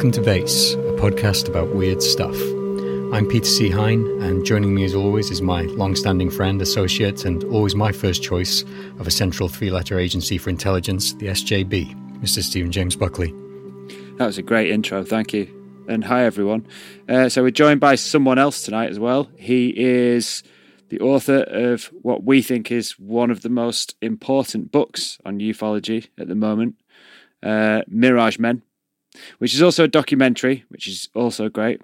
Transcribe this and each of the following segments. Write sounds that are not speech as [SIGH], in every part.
Welcome to Vayse, a podcast about weird stuff. I'm Peter C. Hine, and joining me as always is my long standing friend, associate, and always my first choice of a central three letter agency for intelligence, the SJB, Mr. Stephen James Buckley. That was a great intro, thank you. And hi, everyone. Uh, so, we're joined by someone else tonight as well. He is the author of what we think is one of the most important books on ufology at the moment, uh, Mirage Men, which is also a documentary, which is also great.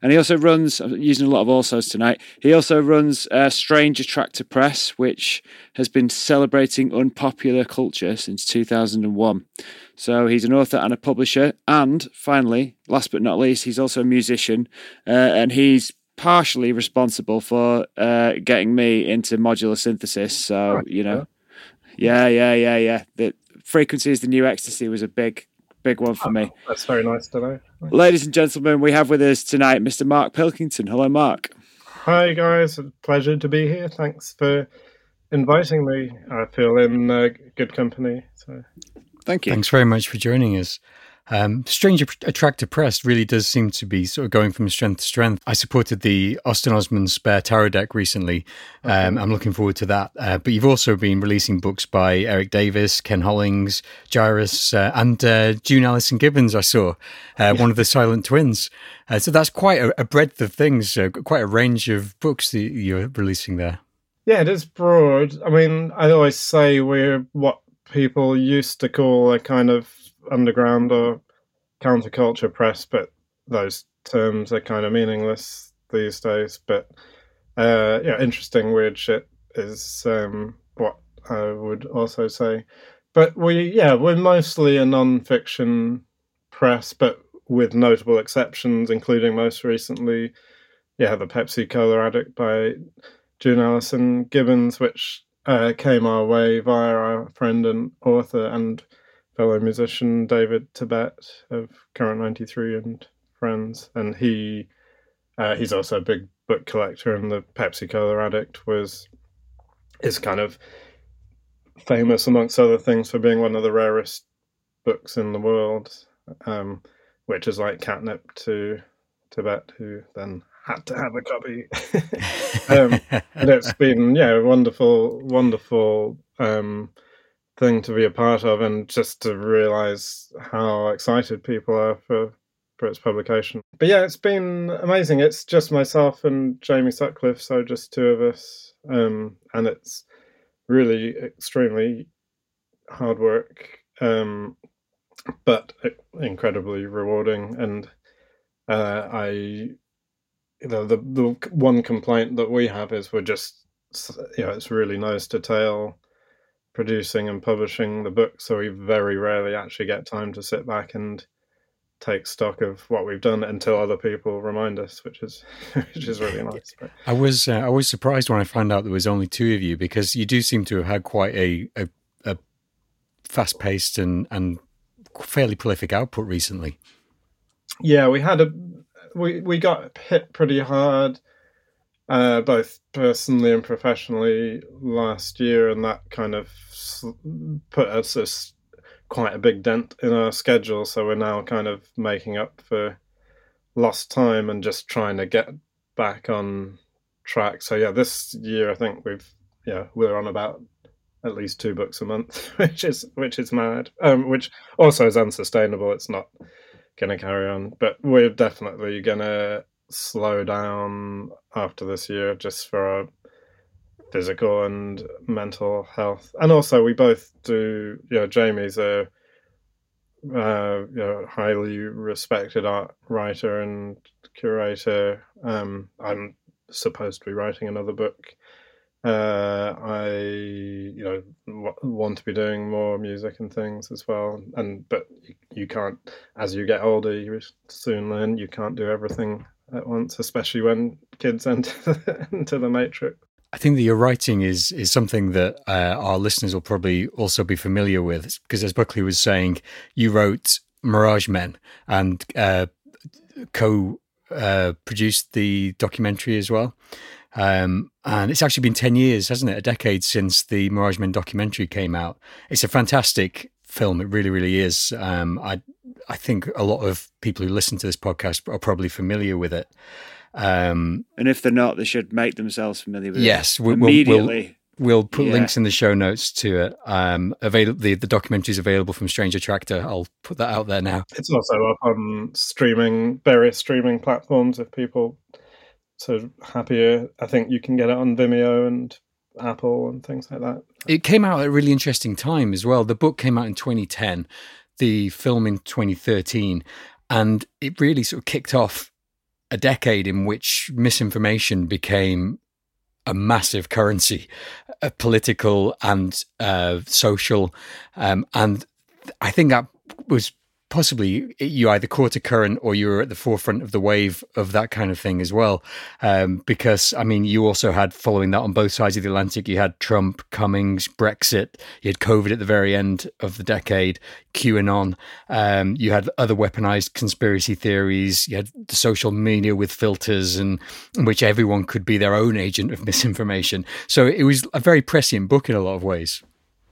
And he also runs, I'm using a lot of alsos tonight, he also runs uh, Strange Attractor Press, which has been celebrating unpopular culture since 2001. So he's an author and a publisher. And finally, last but not least, he's also a musician. Uh, and he's partially responsible for uh, getting me into modular synthesis. So, you know, yeah, yeah, yeah, yeah. The frequency is the new ecstasy was a big big one for oh, me. That's very nice to know. Ladies and gentlemen, we have with us tonight Mr. Mark Pilkington. Hello, Mark. Hi, guys. Pleasure to be here. Thanks for inviting me. I feel in uh, good company. So, thank you. Thanks very much for joining us. Um, Strange Attractor Press really does seem to be sort of going from strength to strength. I supported the Austin Osman Spare Tarot deck recently. Um, I'm looking forward to that. Uh, but you've also been releasing books by Erik Davis, Ken Hollings, Gyrus, uh, and uh, June Alison Gibbons, I saw, uh, yeah. one of the Silent Twins. Uh, so that's quite a, a breadth of things, uh, quite a range of books that you're releasing there. Yeah, it is broad. I mean, I always say we're what people used to call a kind of underground or counterculture press, but those terms are kind of meaningless these days. But uh, yeah, interesting, weird shit is um, what I would also say. But we, yeah, we're mostly a non-fiction press, but with notable exceptions, including most recently, yeah, the Pepsi Cola Addict by June Alison Gibbons, which uh, came our way via our friend and author and fellow musician David Tibet of Current 93 and friends. And he uh, he's also a big book collector, and the Pepsi Cola Addict was is kind of famous amongst other things for being one of the rarest books in the world, um, which is like catnip to Tibet, who then had to have a copy. [LAUGHS] um, and it's [LAUGHS] been yeah, wonderful, wonderful. Um, thing to be a part of and just to realize how excited people are for for its publication. But yeah, it's been amazing. It's just myself and Jamie Sutcliffe, so just two of us, um, and it's really extremely hard work, um, but incredibly rewarding. And uh, I, you know, the the one complaint that we have is we're just, you know, it's really nose to tail producing and publishing the book, so we very rarely actually get time to sit back and take stock of what we've done until other people remind us, which is [LAUGHS] which is really nice. But. I was uh, I was surprised when I found out there was only two of you because you do seem to have had quite a a, a fast paced and and fairly prolific output recently. Yeah, we had a we we got hit pretty hard uh, both personally and professionally last year, and that kind of put us as quite a big dent in our schedule. So we're now kind of making up for lost time and just trying to get back on track. So yeah, this year I think we've yeah we're on about at least two books a month, [LAUGHS] which is which is mad. Um, which also is unsustainable. It's not going to carry on, but we're definitely going to slow down after this year just for our physical and mental health. And also, we both do, you know, Jamie's a uh, you know, highly respected art writer and curator. Um, I'm supposed to be writing another book. Uh, I, you know, w- want to be doing more music and things as well. And but you, you can't, as you get older, you soon learn you can't do everything at once, especially when kids [LAUGHS] enter into the matrix. I think that your writing is is something that uh, our listeners will probably also be familiar with because, as Buckley was saying, you wrote Mirage Men and uh, co uh, produced the documentary as well. Um, and it's actually been 10 years, hasn't it? A decade since the Mirage Men documentary came out. It's a fantastic film. It really, really is. Um, I I think a lot of people who listen to this podcast are probably familiar with it. Um, and if they're not, they should make themselves familiar with yes, it we'll, immediately. We'll, we'll put yeah. links in the show notes to it. Um, available the the documentary is available from Strange Attractor. I'll put that out there now. It's also up on streaming various streaming platforms if people so happier. I think you can get it on Vimeo and Apple and things like that. It came out at a really interesting time as well. The book came out in 2010, the film in 2013, and it really sort of kicked off a decade in which misinformation became a massive currency, a political and uh, social, um, and I think that was possibly you either caught a current or you were at the forefront of the wave of that kind of thing as well. Um, because, I mean, you also had following that on both sides of the Atlantic, you had Trump, Cummings, Brexit, you had COVID at the very end of the decade, QAnon, um, you had other weaponized conspiracy theories, you had the social media with filters and in which everyone could be their own agent of misinformation. So it was a very prescient book in a lot of ways.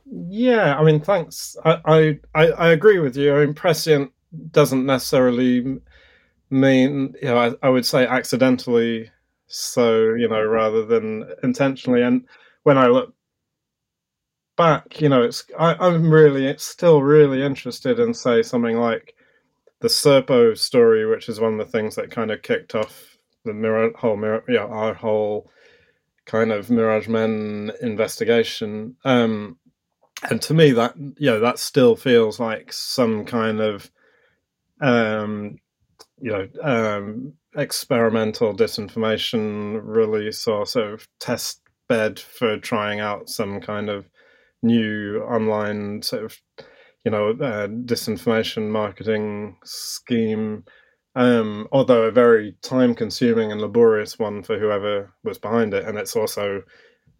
Yeah, I mean, thanks. I I, I agree with you. I mean, prescient doesn't necessarily mean you know I, I would say accidentally so you know rather than intentionally and when i look back you know it's I, i'm really it's still really interested in say something like the serpo story which is one of the things that kind of kicked off the mirror whole mirror yeah our whole kind of mirage men investigation um and to me that you know that still feels like some kind of um you know um experimental disinformation release or sort of test bed for trying out some kind of new online sort of you know uh, disinformation marketing scheme. Um, although a very time consuming and laborious one for whoever was behind it. And it's also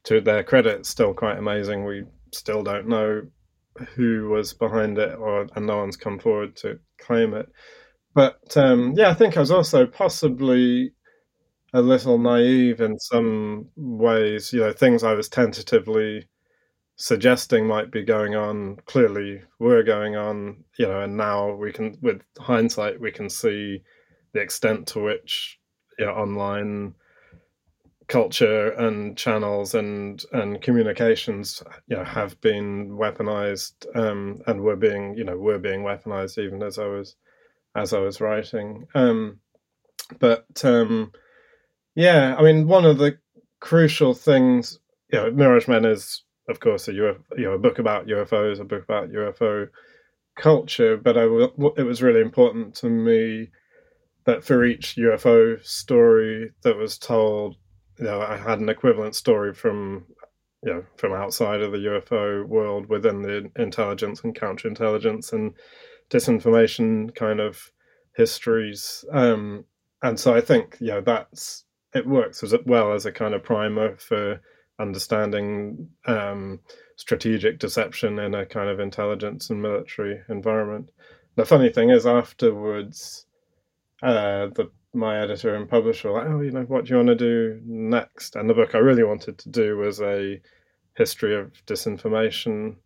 to their credit still quite amazing. We still don't know who was behind it, or and no one's come forward to claim it. But um, yeah, I think I was also possibly a little naive in some ways. You know, things I was tentatively suggesting might be going on clearly were going on. You know, and now we can, with hindsight, we can see the extent to which you know, online culture and channels and and communications you know have been weaponized um, and were being you know were being weaponized even as I was as I was writing. Um, but um, yeah I mean one of the crucial things you know Mirage Men is of course a you know a book about UFOs a book about UFO culture but I it was really important to me that for each UFO story that was told you know, I had an equivalent story from you know from outside of the UFO world within the intelligence and counterintelligence and disinformation kind of histories. Um, and so I think you know that's it works as well as a kind of primer for understanding um, strategic deception in a kind of intelligence and military environment. The funny thing is, afterwards, uh, the my editor and publisher were like, oh, you know, what do you want to do next? And the book I really wanted to do was a history of disinformation,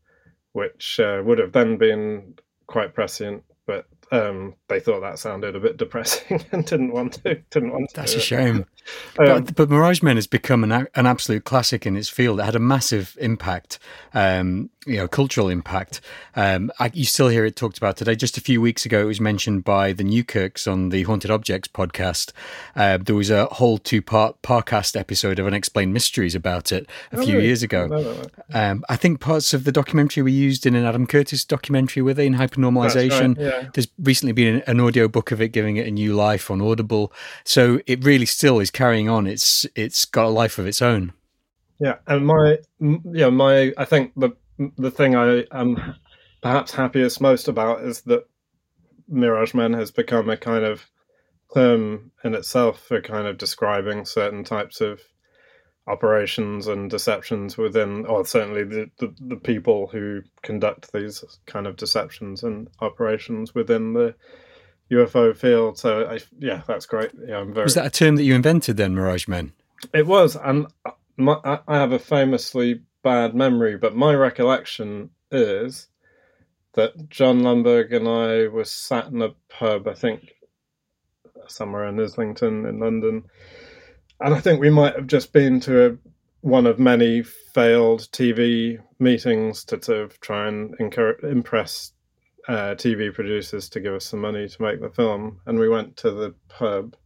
which uh, would have then been quite prescient, but um, they thought that sounded a bit depressing [LAUGHS] and didn't want to. Didn't want. That's a shame. [LAUGHS] um, but, but Mirage Men has become an an absolute classic in its field. It had a massive impact, um, you know, cultural impact. Um, I, you still hear it talked about today. Just a few weeks ago, it was mentioned by the Newkirks on the Haunted Objects podcast. Uh, there was a whole two part podcast episode of Unexplained Mysteries about it a oh, few really? years ago. No, no, no. Um, I think parts of the documentary were used in an Adam Curtis documentary with it in hypernormalization. Right, yeah. There's recently been an audio book of it, giving it a new life on Audible. So it really still is carrying on. It's it's got a life of its own. Yeah, and my yeah my I think the the thing I am perhaps happiest most about is that Mirage Men has become a kind of term in itself for kind of describing certain types of operations and deceptions within, or certainly the, the, the, people who conduct these kind of deceptions and operations within the UFO field. So, I, yeah, that's great. Yeah, I'm very. Was that a term that you invented then, Mirage Men? It was, and my, I have a famously bad memory, but my recollection is that John Lundberg and I were sat in a pub, I think somewhere in Islington in London, and I think we might have just been to a, one of many failed TV meetings to try and impress uh, TV producers to give us some money to make the film. And we went to the pub,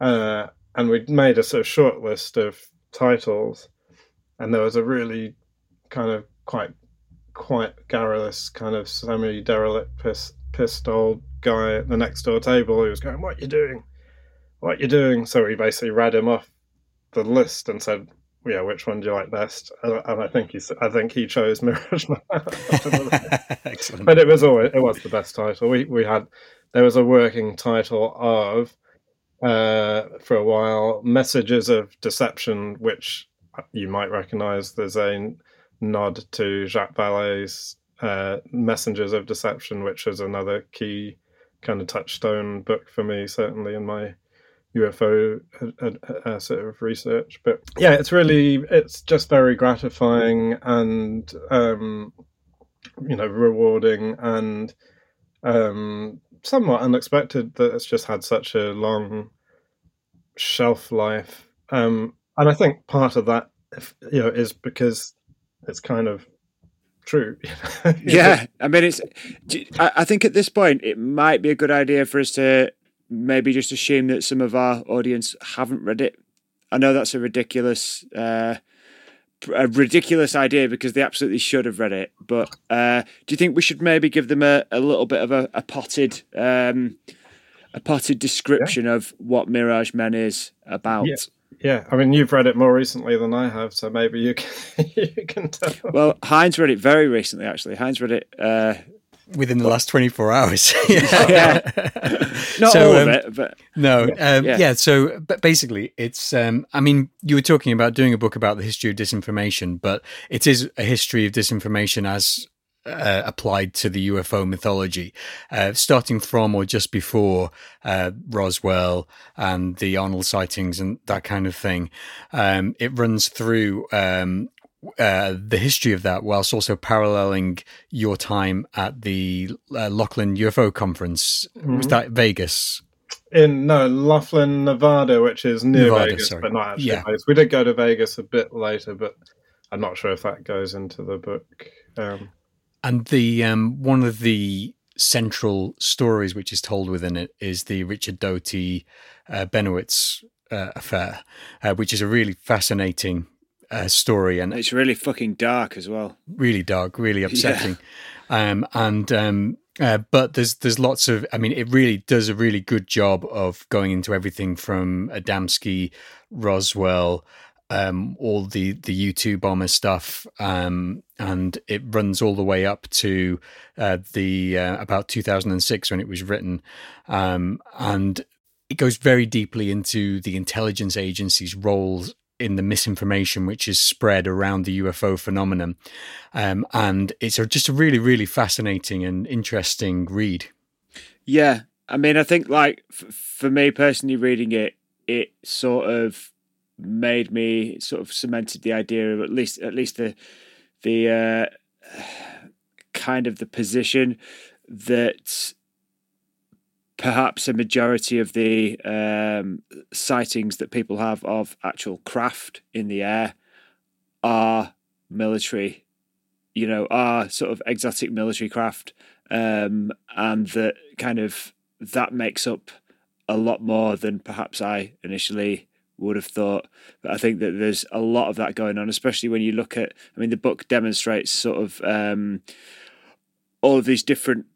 uh, and we'd made a sort of short list of titles, and there was a really kind of quite quite garrulous kind of semi derelict piss, pissed old guy at the next door table who was going, "What you doing? What you doing?" So we basically read him off the list and said, "Yeah, which one do you like best?" And, I think he, I think he chose Mirage [LAUGHS] [LAUGHS] Excellent. But it was always it was the best title. We we had there was a working title of uh, for a while messages of deception, which you might recognise. There's a nod to Jacques Vallée's uh, Messengers of Deception, which is another key kind of touchstone book for me, certainly in my UFO uh, uh, sort of research. But yeah, it's really it's just very gratifying and um, you know rewarding and um, somewhat unexpected that it's just had such a long shelf life. Um, and I think part of that, you know, is because it's kind of true. [LAUGHS] yeah, I mean, it's. I think at this point it might be a good idea for us to maybe just assume that some of our audience haven't read it. I know that's a ridiculous, uh, a ridiculous idea because they absolutely should have read it. But uh, do you think we should maybe give them a, a little bit of a, a potted, um, a potted description yeah. of what Mirage Men is about? Yeah. Yeah, I mean, you've read it more recently than I have, so maybe you can, [LAUGHS] you can tell. Well, Hine's read it very recently, actually. Hine's read it uh, within the last 24 hours. [LAUGHS] yeah. [LAUGHS] Not so, all um, of it, but. No, um, yeah. yeah. So, but basically, it's, um, I mean, you were talking about doing a book about the history of disinformation, but it is a history of disinformation as uh, applied to the UFO mythology, uh, starting from or just before uh, Roswell and the Arnold sightings and that kind of thing. Um, it runs through um, uh, the history of that, whilst also paralleling your time at the uh, Laughlin UFO conference. Mm-hmm. Was that Vegas? In no Laughlin, Nevada, which is near Nevada, Vegas, sorry. but not actually yeah. Vegas. We did go to Vegas a bit later, but I'm not sure if that goes into the book. Um, and the um, one of the central stories which is told within it is the Richard Doty uh, Bennewitz uh, affair, uh, which is a really fascinating uh, story, and it's really fucking dark as well. Really dark, really [LAUGHS] upsetting. Yeah. Um, and um, uh, but there's there's lots of. I mean, it really does a really good job of going into everything from Adamski, Roswell, um, all the the U two bomber stuff, um, and it runs all the way up to uh, the uh, about 2006 when it was written, um, and it goes very deeply into the intelligence agency's roles in the misinformation which is spread around the UFO phenomenon, um, and it's a, just a really really fascinating and interesting read. Yeah, I mean, I think like f- for me personally, reading it, it sort of made me sort of cemented the idea of at least at least the the uh, kind of the position that perhaps a majority of the um, sightings that people have of actual craft in the air are military, you know, are sort of exotic military craft, um, and that kind of that makes up a lot more than perhaps I initially would have thought. But I think that there's a lot of that going on, especially when you look at. I mean, the book demonstrates sort of um, all of these different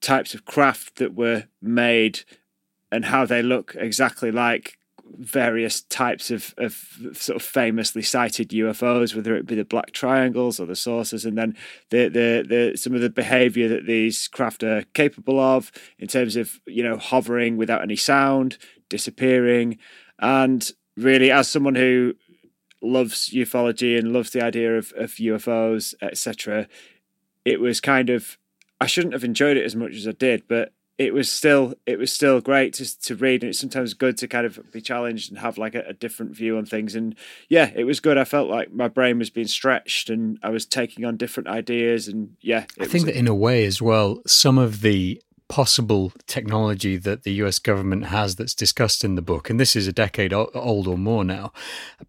types of craft that were made and how they look exactly like various types of, of sort of famously cited UFOs, whether it be the black triangles or the saucers, and then the, the the some of the behaviour that these craft are capable of in terms of you know hovering without any sound, disappearing, and really, as someone who loves ufology and loves the idea of, of UFOs, etc., it was kind of I shouldn't have enjoyed it as much as I did, but it was still it was still great to to read and it's sometimes good to kind of be challenged and have like a, a, different view on things and yeah it was good i felt like my brain was being stretched and i was taking on different ideas and yeah i think that in a way as well some of the possible technology that the US government has that's discussed in the book, and this is a decade old or more now,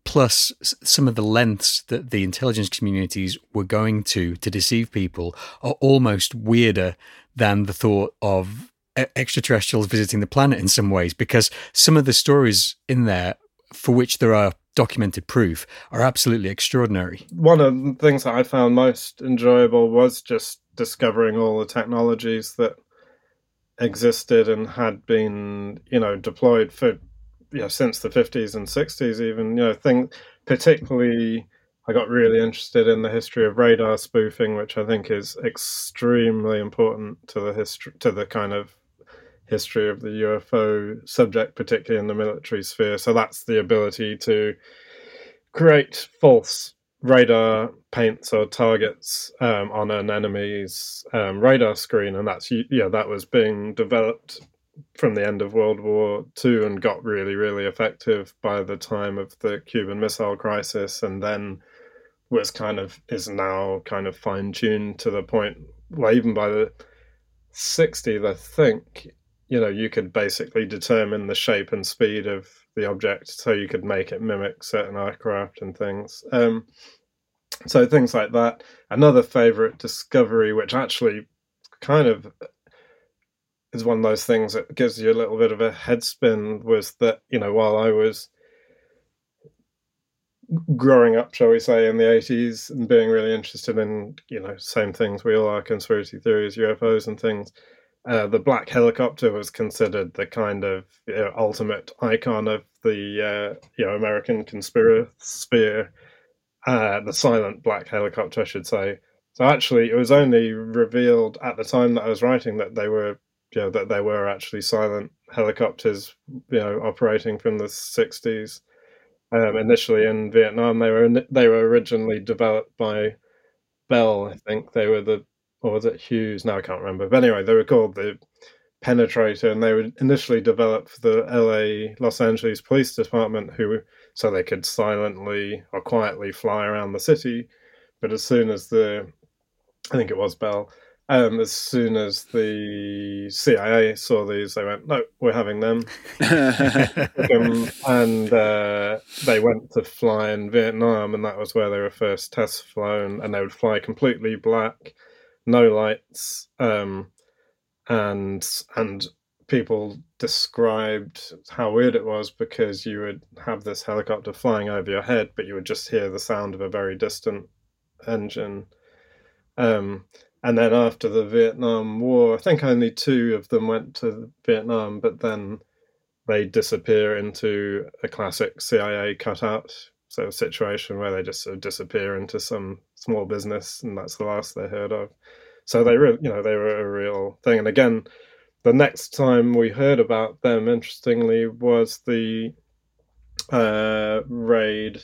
plus some of the lengths that the intelligence communities were going to to deceive people are almost weirder than the thought of extraterrestrials visiting the planet in some ways, because some of the stories in there for which there are documented proof are absolutely extraordinary. One of the things that I found most enjoyable was just discovering all the technologies that existed and had been, you know, deployed for you know, since the 50s and 60s even, you know, thing particularly I got really interested in the history of radar spoofing, which I think is extremely important to the history to the kind of history of the UFO subject, particularly in the military sphere. So that's the ability to create false radar paints or targets um, on an enemy's um, radar screen, and that's yeah, that was being developed from the end of World War II and got really, really effective by the time of the Cuban Missile Crisis, and then was kind of is now kind of fine tuned to the point. where even by the 60s, I think you know you could basically determine the shape and speed of the object so you could make it mimic certain aircraft and things. Um, so things like that. Another favorite discovery which actually kind of is one of those things that gives you a little bit of a head spin was that you know while i was growing up shall we say in the 80s and being really interested in you know same things we all are conspiracy theories ufos and things uh, the black helicopter was considered the kind of you know, ultimate icon of the uh, you know American conspiracy. Uh, the silent black helicopter, I should say. So actually, it was only revealed at the time that I was writing that they were, you know, that they were actually silent helicopters, you know, operating from the '60s. Um, initially in Vietnam, they were they were originally developed by Bell. I think they were the or was it Hughes? No, I can't remember. But anyway, they were called the Penetrator, and they were initially developed for the LA Los Angeles Police Department, who so they could silently or quietly fly around the city. But as soon as the, I think it was Bell, um, as soon as the CIA saw these, they went, "No, we're having them," [LAUGHS] um, and uh, they went to fly in Vietnam, and that was where they were first test flown, and they would fly completely black no lights, um, and and people described how weird it was because you would have this helicopter flying over your head, but you would just hear the sound of a very distant engine. Um, and then after the Vietnam War, I think only two of them went to Vietnam, but then they disappear into a classic CIA cutout sort of situation where they just sort of disappear into some small business, and that's the last they heard of. So they really, you know, they were a real thing. And again, the next time we heard about them, interestingly, was the uh, raid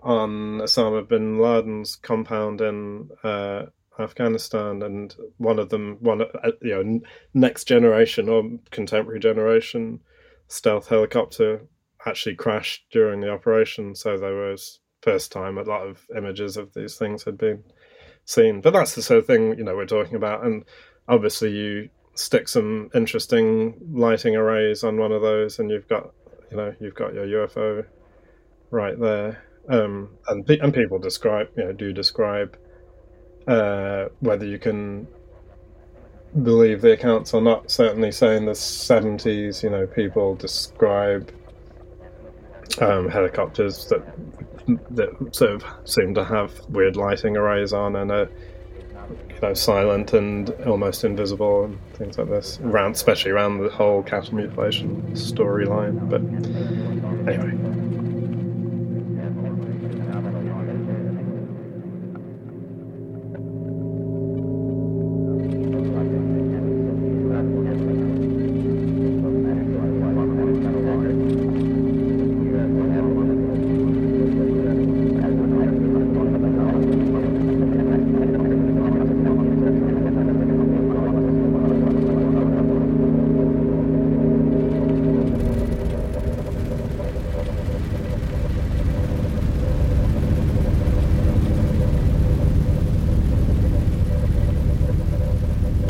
on Osama bin Laden's compound in uh, Afghanistan, and one of them, one uh, you know, next generation or contemporary generation stealth helicopter actually crashed during the operation. So there was first time a lot of images of these things had been seen. But that's the sort of thing you know we're talking about, and obviously you stick some interesting lighting arrays on one of those, and you've got you know you've got your UFO right there. Um, and and people describe you know do describe uh, whether you can believe the accounts or not. Certainly, say in the seventies, you know, people describe um, helicopters that that sort of seem to have weird lighting arrays on and are you know silent and almost invisible and things like this. Around especially around the whole cattle mutilation storyline but anyway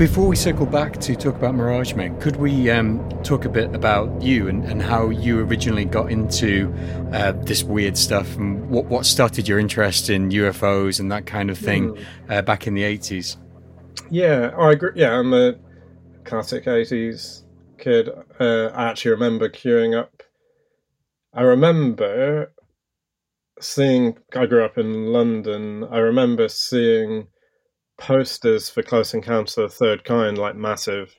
Before we circle back to talk about Mirage Men, could we um, talk a bit about you and, and how you originally got into uh, this weird stuff and what, what started your interest in UFOs and that kind of thing mm. uh, back in the 80s? Yeah, I agree. Yeah, I'm a classic 80s kid. Uh, I actually remember queuing up. I remember seeing, I grew up in London. I remember seeing posters for Close Encounters of the Third Kind, like massive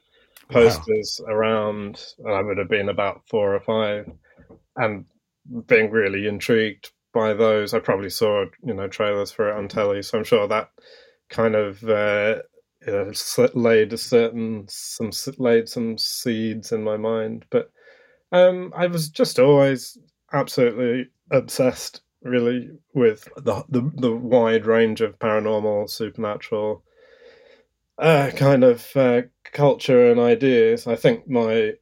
posters wow. around. I would have been about four or five, and being really intrigued by those. I probably saw you know trailers for it on telly, so I'm sure that kind of uh, you know, laid a certain some laid some seeds in my mind. But um, I was just always absolutely obsessed really with the the, the wide range of paranormal, supernatural uh, kind of uh, culture and ideas. I think my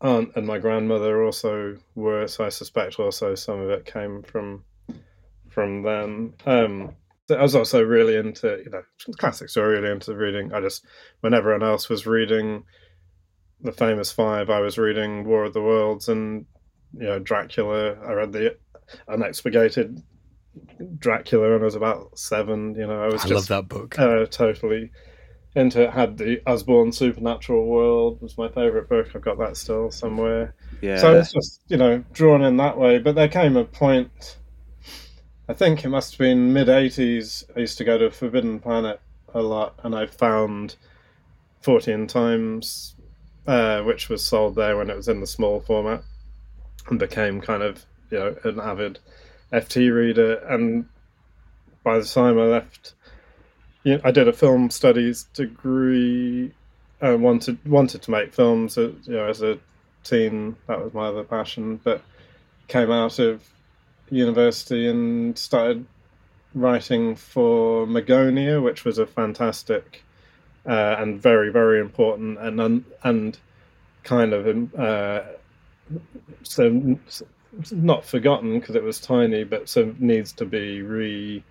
aunt and my grandmother also were, so I suspect also some of it came from from them. Um, I was also really into you know classics. So really into reading. I just when everyone else was reading the famous five, I was reading War of the Worlds and you know Dracula. I read the unexpurgated Dracula when I was about seven. You know, I was I just love that book. Uh, totally into it. Had the Usborne Supernatural World was my favorite book. I've got that still somewhere. Yeah. So it's just you know drawn in that way. But there came a point. I think it must have been mid '80s. I used to go to Forbidden Planet a lot, and I found Fortean Times, uh, which was sold there when it was in the small format, and became kind of you know an avid FT reader. And by the time I left, you know, I did a film studies degree. I wanted wanted to make films. Uh, you know, as a teen, that was my other passion. But came out of university and started writing for Magonia, which was a fantastic uh, and very very important and and kind of uh, so not forgotten because it was tiny, but so needs to be re,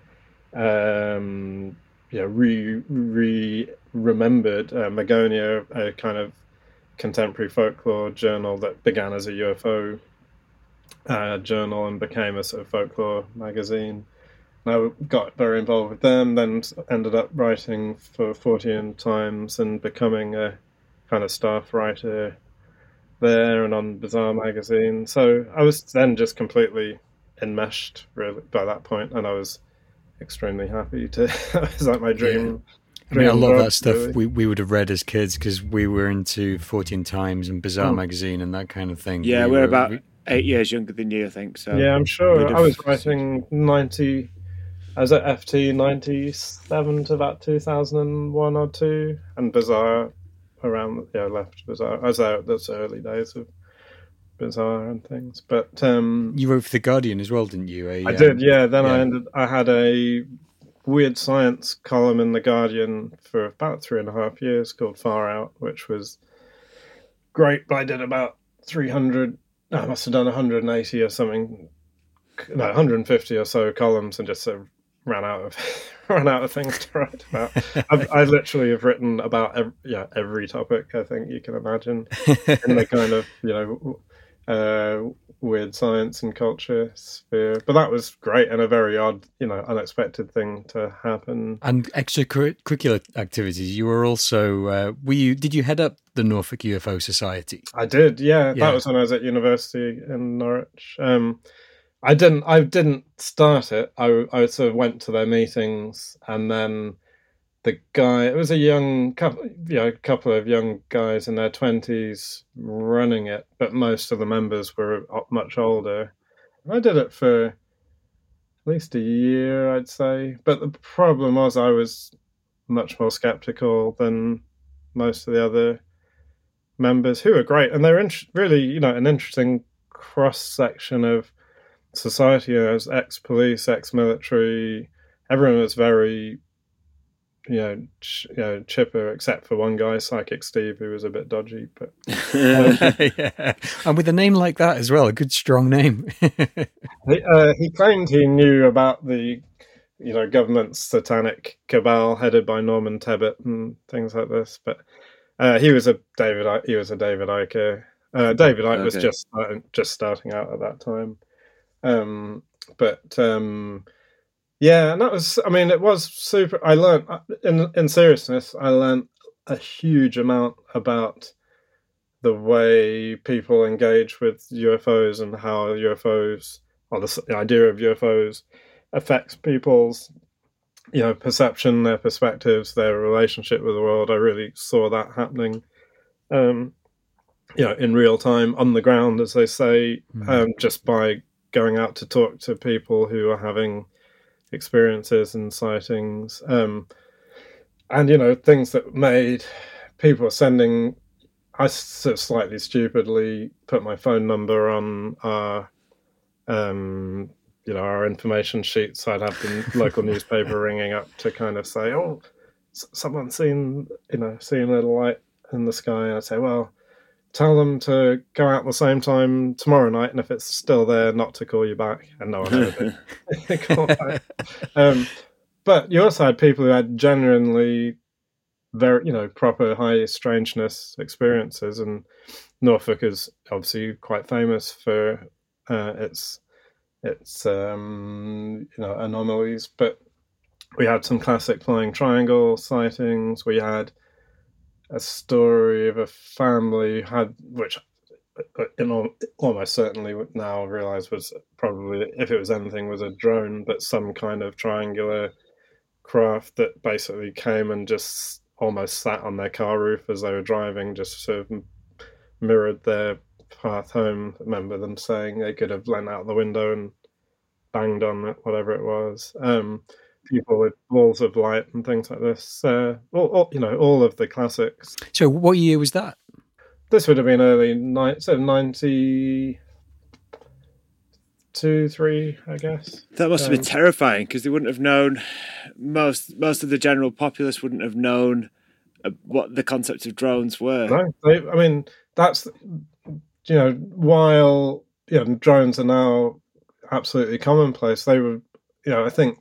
um, yeah, re re remembered. Uh, Magonia, a kind of contemporary folklore journal that began as a UFO uh, journal and became a sort of folklore magazine. I got very involved with them, then ended up writing for Fortean Times and becoming a kind of staff writer there and on Bizarre magazine. So I was then just completely enmeshed really by that point, and I was extremely happy to. it was like my dream. Yeah. I mean, a lot of that stuff really. we, we would have read as kids because we were into Fortean Times and Bizarre oh. Hmm. magazine and that kind of thing. Yeah, we are about we, eight years younger than you, I think. So yeah, I'm sure. I was writing ninety. I was at FT ninety seven to about two thousand and one or two, and Bizarre around yeah left Bizarre. I was out those early days of Bizarre and things. But um, you wrote for the Guardian as well, didn't you? A, I um, did. Yeah. Then yeah. I ended. I had a weird science column in the Guardian for about three and a half years called Far Out, which was great. But I did about three hundred. I must have done 180 or something, no, 150 or so columns, and just sort of ran out of [LAUGHS] [LAUGHS] run out of things to write about. I've, I literally have written about every, yeah every topic I think you can imagine in the kind of you know uh, weird science and culture sphere. But that was great and a very odd, you know, unexpected thing to happen. And extracurricular activities. You were also uh, were you? Did you head up the Norfolk UFO Society? I did. Yeah, yeah. that was when I was at university in Norwich. Um, I didn't. I didn't start it. I, I sort of went to their meetings, and then the guy. It was a young couple, you know, couple of young guys in their twenties running it, but most of the members were much older. I did it for at least a year, I'd say. But the problem was, I was much more skeptical than most of the other members, who were great, and they're in- really, you know, an interesting cross section of society You as ex-police, ex-military. Everyone was very, you know, ch- you know, chipper, except for one guy, Psychic Steve, who was a bit dodgy. But [LAUGHS] um, yeah. and with a name like that as well, a good strong name. [LAUGHS] he, uh, he claimed he knew about the you know government's satanic cabal headed by Norman Tebbit and things like this. But uh, he was a David he was a David Icke. Uh, David Icke okay. was just starting, just starting out at that time. Um, but um, yeah, and that was I mean it was super. I learned uh, in in seriousness, I learned a huge amount about the way people engage with UFOs and how UFOs or the, the idea of UFOs affects people's you know perception, their perspectives, their relationship with the world. I really saw that happening, um, you know, in real time on the ground, as they say, mm. um, just by going out to talk to people who are having experiences and sightings. Um, and you know things that made people sending. I sort of slightly stupidly put my phone number on our, um, you know, our information sheet, so I'd have the [LAUGHS] local newspaper ringing up to kind of say, "Oh, someone's seen, you know, seen a little light in the sky." And I'd say, "Well." Tell them to go out the same time tomorrow night, and if it's still there, not to call you back. And no one ever did. [LAUGHS] [LAUGHS] um, but you also had people who had genuinely very, you know, proper high strangeness experiences, and Norfolk is obviously quite famous for uh, its its um, you know anomalies. But we had some classic flying triangle sightings. We had a story of a family had which you know almost certainly now realize was probably if it was anything was a drone but some kind of triangular craft that basically came and just almost sat on their car roof as they were driving, just sort of mirrored their path home. I remember them saying they could have leant out the window and banged on whatever it was. Um, people with balls of light and things like this. Uh, all, all, you know, all of the classics. So, what year was that? This would have been early ni- so ninety two, three, I guess. That must have been um, terrifying because they wouldn't have known. Most most of the general populace wouldn't have known uh, what the concept of drones were. No, they, I mean that's you know while you know drones are now absolutely commonplace. They were you know I think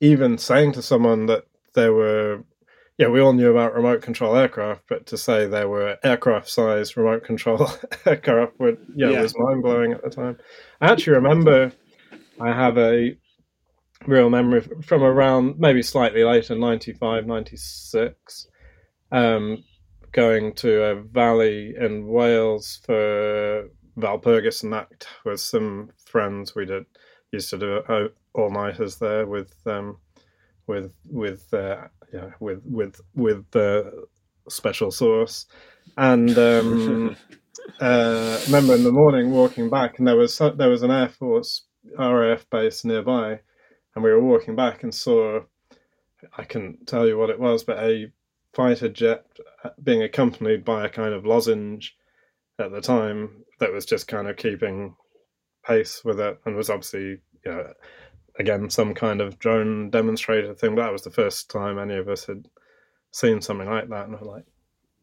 even saying to someone that there were yeah, we all knew about remote control aircraft, but to say there were aircraft sized remote control [LAUGHS] aircraft would, yeah, yeah. was mind blowing at the time. I actually remember I have a real memory from around maybe slightly later, 95, 96, um, going to a valley in Wales for Walpurgis Nacht with some friends. We did used to do uh, all nighters there with um, with with uh, yeah, with with with the special sauce. And um, [LAUGHS] uh, remember in the morning walking back, and there was there was an Air Force RAF base nearby, and we were walking back and saw. I couldn't tell you what it was, but a fighter jet being accompanied by a kind of lozenge at the time that was just kind of keeping pace with it and was obviously you know again some kind of drone demonstrator thing. That was the first time any of us had seen something like that, and we're like,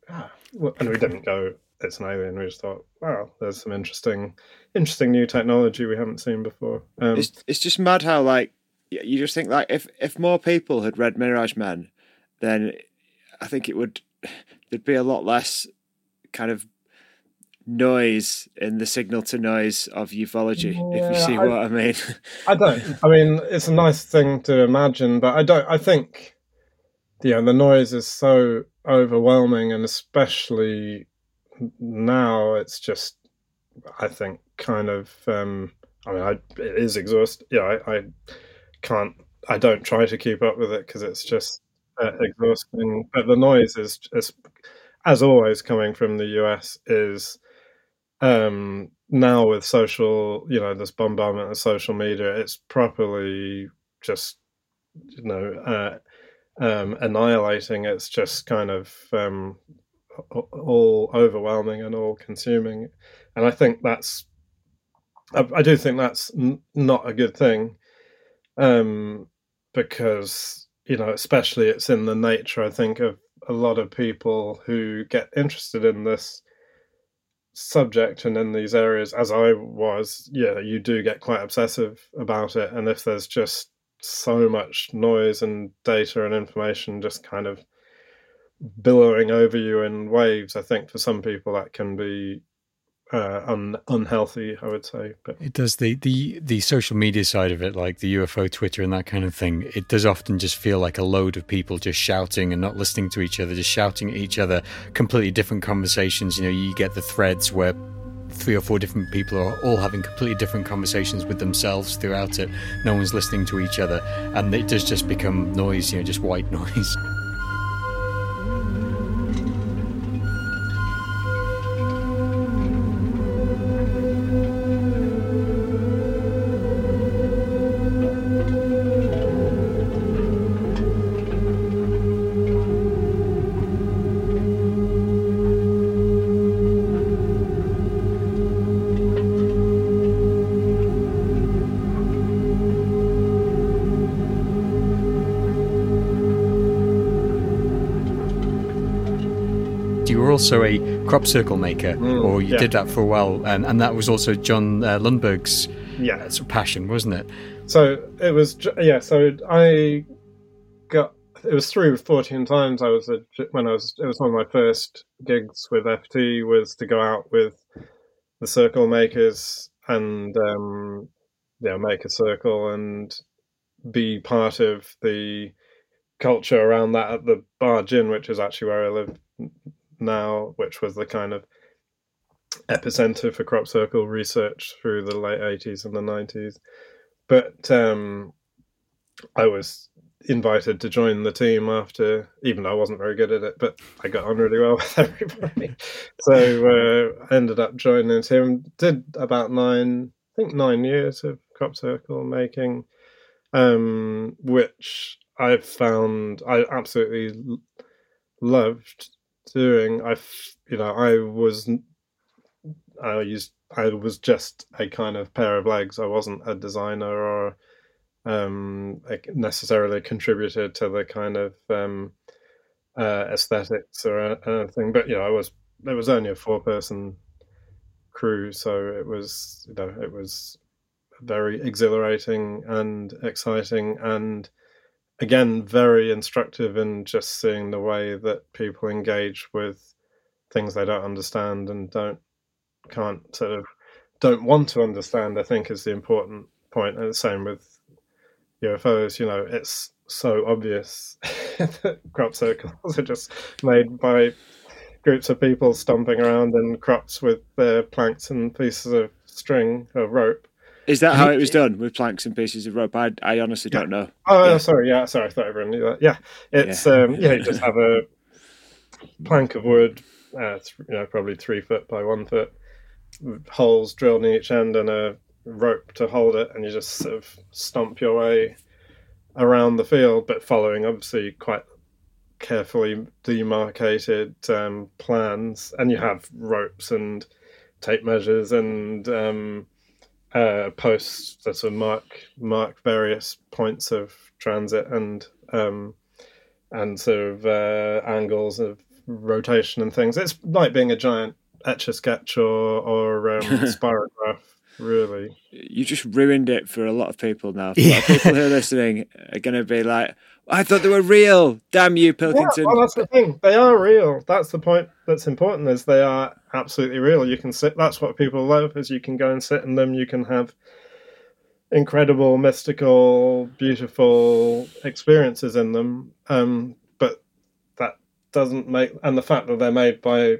ah. and we didn't go. It's an alien. We just thought, wow, there's some interesting, interesting new technology we haven't seen before. Um, it's it's just mad how like you just think like if if more people had read Mirage Men, then I think it would there'd be a lot less kind of noise in the signal to noise of ufology yeah, if you see I, what i mean. [LAUGHS] I don't i mean it's a nice thing to imagine but i don't i think you know the noise is so overwhelming and especially now it's just i think kind of um i mean I, it is exhausting yeah I, I can't i don't try to keep up with it because it's just uh, exhausting but the noise is, is as always coming from the us is um, now with social, you know, this bombardment of social media, it's properly just, you know, uh, um, annihilating. It's just kind of um, all overwhelming and all consuming. And I think that's, I, I do think that's n- not a good thing um, because, you know, especially it's in the nature, I think, of a lot of people who get interested in this subject and in these areas as i was yeah you do get quite obsessive about it and if there's just so much noise and data and information just kind of billowing over you in waves. I think for some people that can be uh, un- unhealthy. I would say, but it does the the the social media side of it, like the UFO Twitter and that kind of thing. It does often just feel like a load of people just shouting and not listening to each other, just shouting at each other. Completely different conversations. You know, you get the threads where three or four different people are all having completely different conversations with themselves throughout it. No one's listening to each other, and it does just become noise. You know, just white [LAUGHS] noise. Also a crop circle maker, mm, or you yeah. did that for a while, and, and that was also John uh, Lundberg's yeah. Uh, sort of passion, wasn't it? So it was, yeah. So I got it was through Fortean Times. I was a, when I was it was one of my first gigs with FT was to go out with the circle makers and um, yeah, make a circle and be part of the culture around that at the Barge Inn, which is actually where I live now, which was the kind of epicenter for crop circle research through the late 80s and the 90s. But um, I was invited to join the team after, even though I wasn't very good at it, but I got on really well [LAUGHS] with everybody. [LAUGHS] so uh, I ended up joining the team. Did about nine, I think nine years of crop circle making, um, which I found I absolutely loved doing, I, you know, I was, I used, I was just a kind of pair of legs. I wasn't a designer or um, necessarily contributed to the kind of um, uh, aesthetics or anything. But you know, I was. It was only a four-person crew, so it was, you know, it was very exhilarating and exciting and again very instructive in just seeing the way that people engage with things they don't understand and don't can't sort of don't want to understand i think is the important point. and the same with ufos you know it's so obvious [LAUGHS] that crop circles are just made by groups of people stomping around in crops with their planks and pieces of string or rope is that how it was done with planks and pieces of rope? I, I honestly yeah. don't know. Oh, yeah. sorry. Yeah, sorry. I thought everyone knew that. Yeah, it's yeah. Um, yeah. You just [LAUGHS] have a plank of wood, uh, you know, probably three foot by one foot, holes drilled in each end, and a rope to hold it, and you just sort of stomp your way around the field, but following obviously quite carefully demarcated um, plans, and you have ropes and tape measures and um, uh, posts that sort of mark mark various points of transit and um, and sort of uh, angles of rotation and things. It's like being a giant etch a sketch or or um, [LAUGHS] spirograph. Really, you just ruined it for a lot of people now. Yeah. people who are listening are going to be like, I thought they were real. Damn you, Pilkington. Yeah, well, that's the thing. They are real. That's the point that's important is they are absolutely real. You can sit that's what people love is you can go and sit in them, you can have incredible, mystical, beautiful experiences in them. Um, but that doesn't make and the fact that they're made by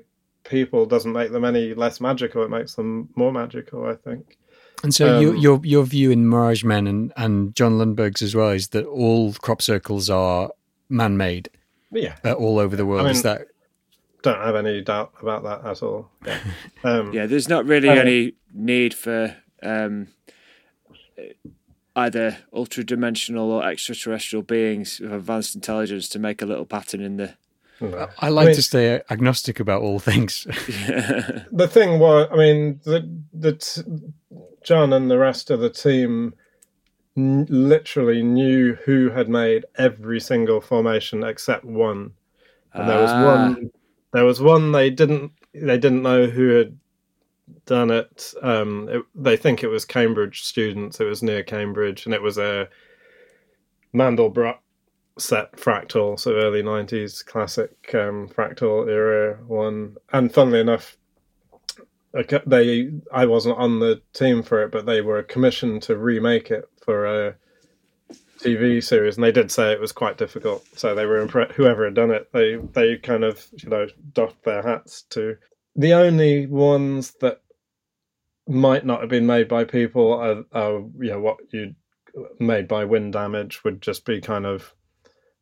people doesn't make them any less magical. It makes them more magical, I think. And so um, your, your your view in Mirage Men and, and John Lundberg's as well is that all crop circles are man made. Yeah. Uh, all over the world. I mean, is that don't have any doubt about that at all. Yeah, [LAUGHS] um, yeah there's not really um, any need for um, either ultra dimensional or extraterrestrial beings with advanced intelligence to make a little pattern in the I like I mean, to stay agnostic about all things. [LAUGHS] [LAUGHS] the thing was, I mean, the the t- John and the rest of the team n- literally knew who had made every single formation except one, and there was one. Ah. There was one they didn't they didn't know who had done it. Um, it. They think it was Cambridge students. It was near Cambridge, and it was a Mandelbrot set fractal, so early '90s classic um, fractal era one. And funnily enough, they I wasn't on the team for it, but they were commissioned to remake it for a TV series, and they did say it was quite difficult. So they were impressed. Whoever had done it, they they kind of you know doffed their hats to. The only ones that might not have been made by people are, are you know what you made by wind damage would just be kind of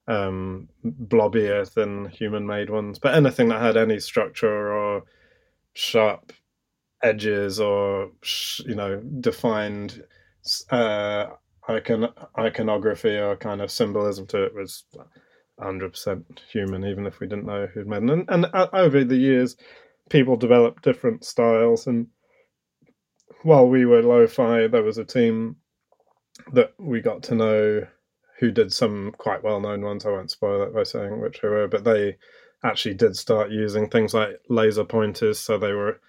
um, blobbier than human made ones. But anything that had any structure or sharp edges or you know defined uh, icon iconography or kind of symbolism to it was 100% human, even if we didn't know who'd made them. And, and uh, over the years, people developed different styles. And while we were lo-fi, there was a team that we got to know who did some quite well-known ones. I won't spoil it by saying which they were, but they actually did start using things like laser pointers, so they were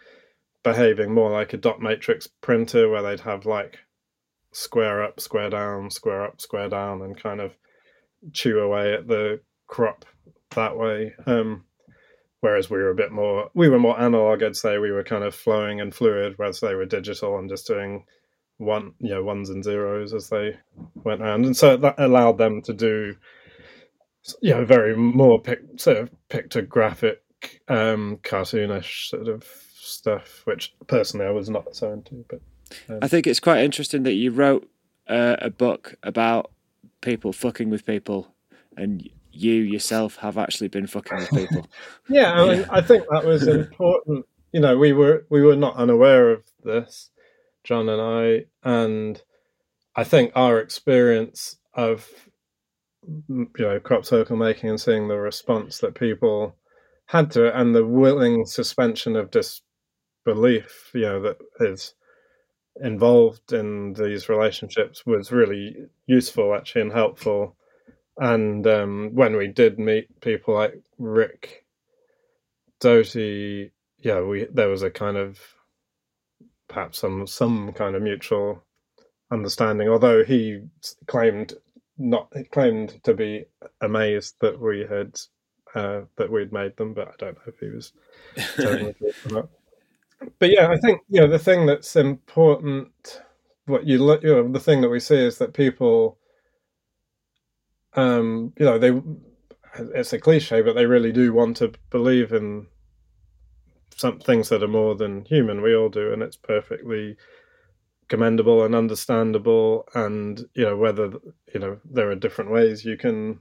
behaving more like a dot matrix printer, where they'd have like square up, square down, square up, square down, and kind of chew away at the crop that way. Um, whereas we were a bit more, we were more analog. I'd say we were kind of flowing and fluid, whereas they were digital and just doing one, you know, ones and zeros as they went around, and so that allowed them to do, you know, very more pic, sort of pictographic, um, cartoonish sort of stuff, which personally I was not so into, but. I think it's quite interesting that you wrote uh, a book about people fucking with people, and you yourself have actually been fucking with people. [LAUGHS] [LAUGHS] yeah, I, mean, I think that was [LAUGHS] important. You know, we were we were not unaware of this, John and I, and I think our experience of you know crop circle making and seeing the response that people had to it and the willing suspension of disbelief, you know, that is involved in these relationships was really useful actually and helpful. And um, when we did meet people like rick doty yeah we there was a kind of perhaps some some kind of mutual understanding although he claimed not claimed to be amazed that we had uh, that we'd made them but i don't know if he was totally [LAUGHS] but yeah, I think you know the thing that's important. What you look, you know, the thing that we see is that people, um, you know, they. It's a cliche, but they really do want to believe in some things that are more than human. We all do, and it's perfectly commendable and understandable. And you know, whether you know there are different ways you can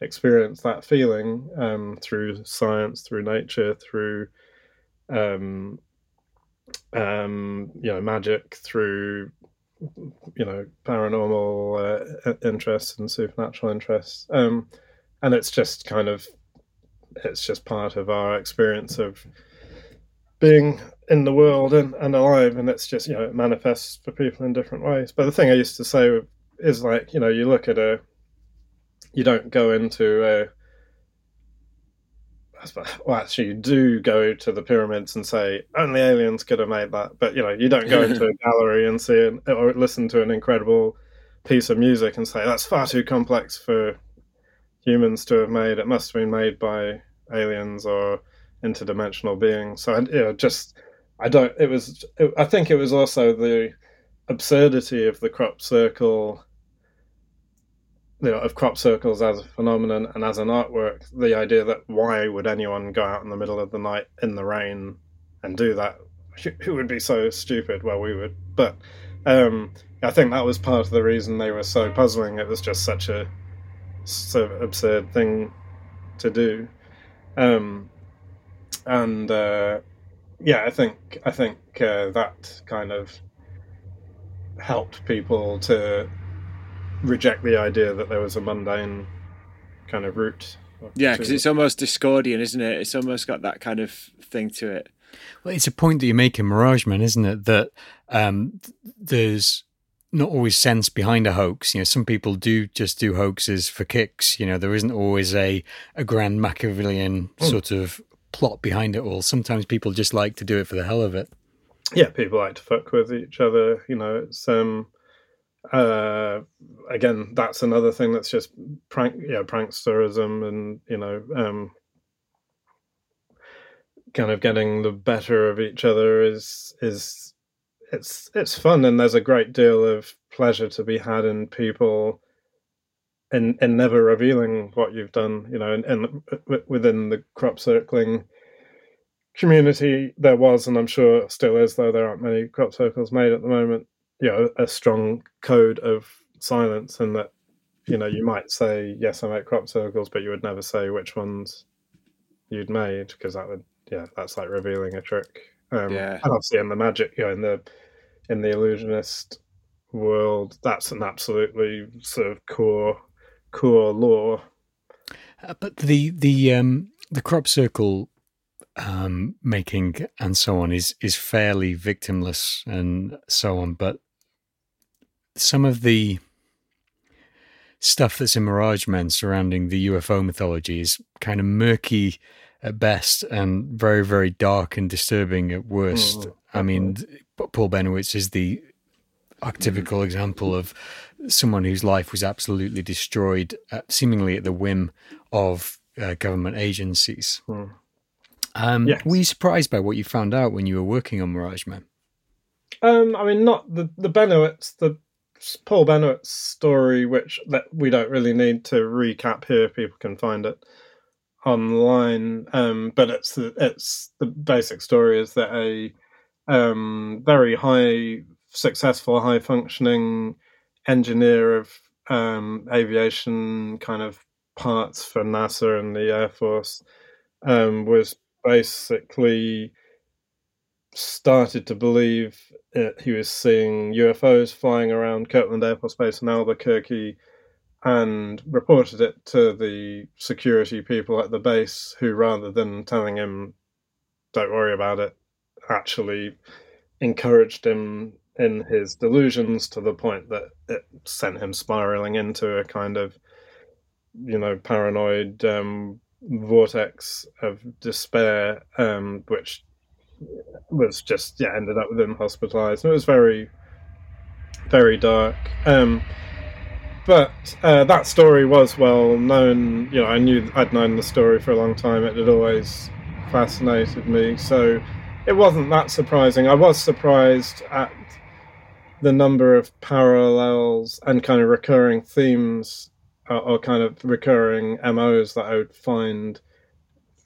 experience that feeling um, through science, through nature, through um, um, you know, magic through you know paranormal uh, interests and supernatural interests, um, and it's just kind of it's just part of our experience of being in the world and, and alive, and it's just you know it manifests for people in different ways. But the thing I used to say is like you know you look at a you don't go into a well, actually, you do go to the pyramids and say only aliens could have made that, but you know, you don't go into a [LAUGHS] gallery and see an, or listen to an incredible piece of music and say that's far too complex for humans to have made. It must have been made by aliens or interdimensional beings. So, I, you know, just I don't. It was. It, I think it was also the absurdity of the crop circle you know, of crop circles as a phenomenon and as an artwork, the idea that why would anyone go out in the middle of the night in the rain and do that? [LAUGHS] Who would be so stupid? Well, we would. But um, I think that was part of the reason they were so puzzling. It was just such a of absurd thing to do. Um, and uh, yeah, I think I think uh, that kind of helped people to reject the idea that there was a mundane kind of route. Yeah, because it's almost Discordian, isn't it? It's almost got that kind of thing to it. Well, it's a point that you make in Mirage Men, isn't it? That um, there's not always sense behind a hoax. You know, some people do just do hoaxes for kicks. You know, there isn't always a, a grand Machiavellian mm. sort of plot behind it all. Sometimes people just like to do it for the hell of it. Yeah, people like to fuck with each other. You know, it's um, uh, again, that's another thing that's just prank, yeah, pranksterism, and you know, um, kind of getting the better of each other is is it's it's fun, and there's a great deal of pleasure to be had in people. In, in never revealing what you've done, you know, and, and within the crop circling community, there was, and I'm sure still is, though there aren't many crop circles made at the moment, you know a strong code of silence and that you know you might say yes i make crop circles but you would never say which ones you'd made because that would yeah that's like revealing a trick. Um yeah. and obviously in the magic you know in the in the illusionist world that's an absolutely sort of core core law uh, but the the um the crop circle um, making and so on is is fairly victimless and so on. But some of the stuff that's in Mirage Men surrounding the UFO mythology is kind of murky at best and very, very dark and disturbing at worst. Mm, I mean, Paul Bennewitz is the archetypical mm. example of someone whose life was absolutely destroyed, uh, seemingly at the whim of uh, government agencies. Mm. Um, yes. Were you surprised by what you found out when you were working on Mirage Men? Um, I mean, not the the Bennewitz, the Paul Bennewitz story, which that we don't really need to recap here. People can find it online. Um, but it's the it's the basic story is that a um, very high, successful, high functioning engineer of um, aviation kind of parts for NASA and the Air Force um, was basically started to believe it, he was seeing UFOs flying around Kirtland Air Force Base in Albuquerque and reported it to the security people at the base, who, rather than telling him, don't worry about it, actually encouraged him in his delusions to the point that it sent him spiraling into a kind of, you know, paranoid um, vortex of despair, um, which was just yeah ended up with him hospitalized. It was very, very dark. Um, but uh, that story was well known. You know, I knew I'd known the story for a long time. It had always fascinated me, so it wasn't that surprising. I was surprised at the number of parallels and kind of recurring themes or, or kind of recurring MOs that I would find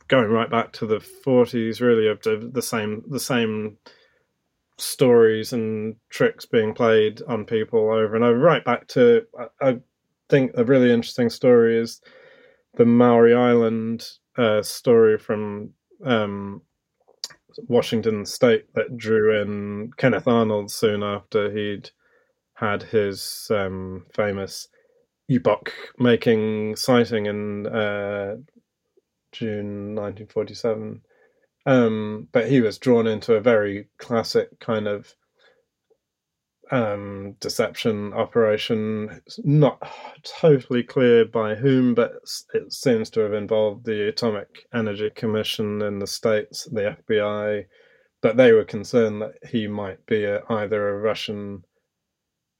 going right back to the 40s really of the, the same the same stories and tricks being played on people over and over. Right back to I, I think a really interesting story is the Maury Island uh, story from um, Washington State that drew in Kenneth Arnold soon after he'd had his um, famous epoch making sighting in uh, June 1947. Um, but he was drawn into a very classic kind of um, deception operation. It's not totally clear by whom, but it seems to have involved the Atomic Energy Commission in the States, the FBI. But they were concerned that he might be a, either a Russian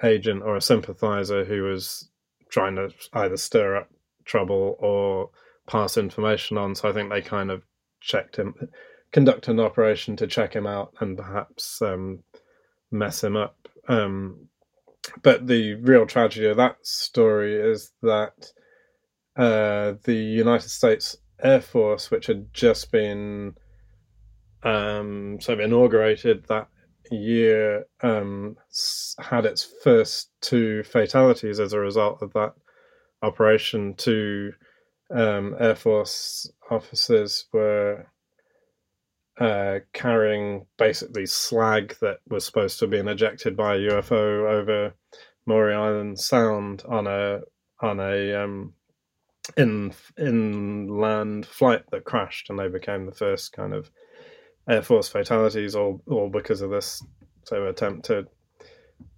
agent or a sympathizer who was trying to either stir up trouble or pass information on. So I think they kind of checked him, conduct an operation to check him out and perhaps um, mess him up. Um, but the real tragedy of that story is that uh, the United States Air Force, which had just been um, sort of inaugurated that year um, had its first two fatalities as a result of that operation. Two um, Air Force officers were uh, carrying basically slag that was supposed to have been ejected by a UFO over Maury Island Sound on a on a um, in inland flight that crashed, and they became the first kind of Air Force fatalities, all all because of this so attempt to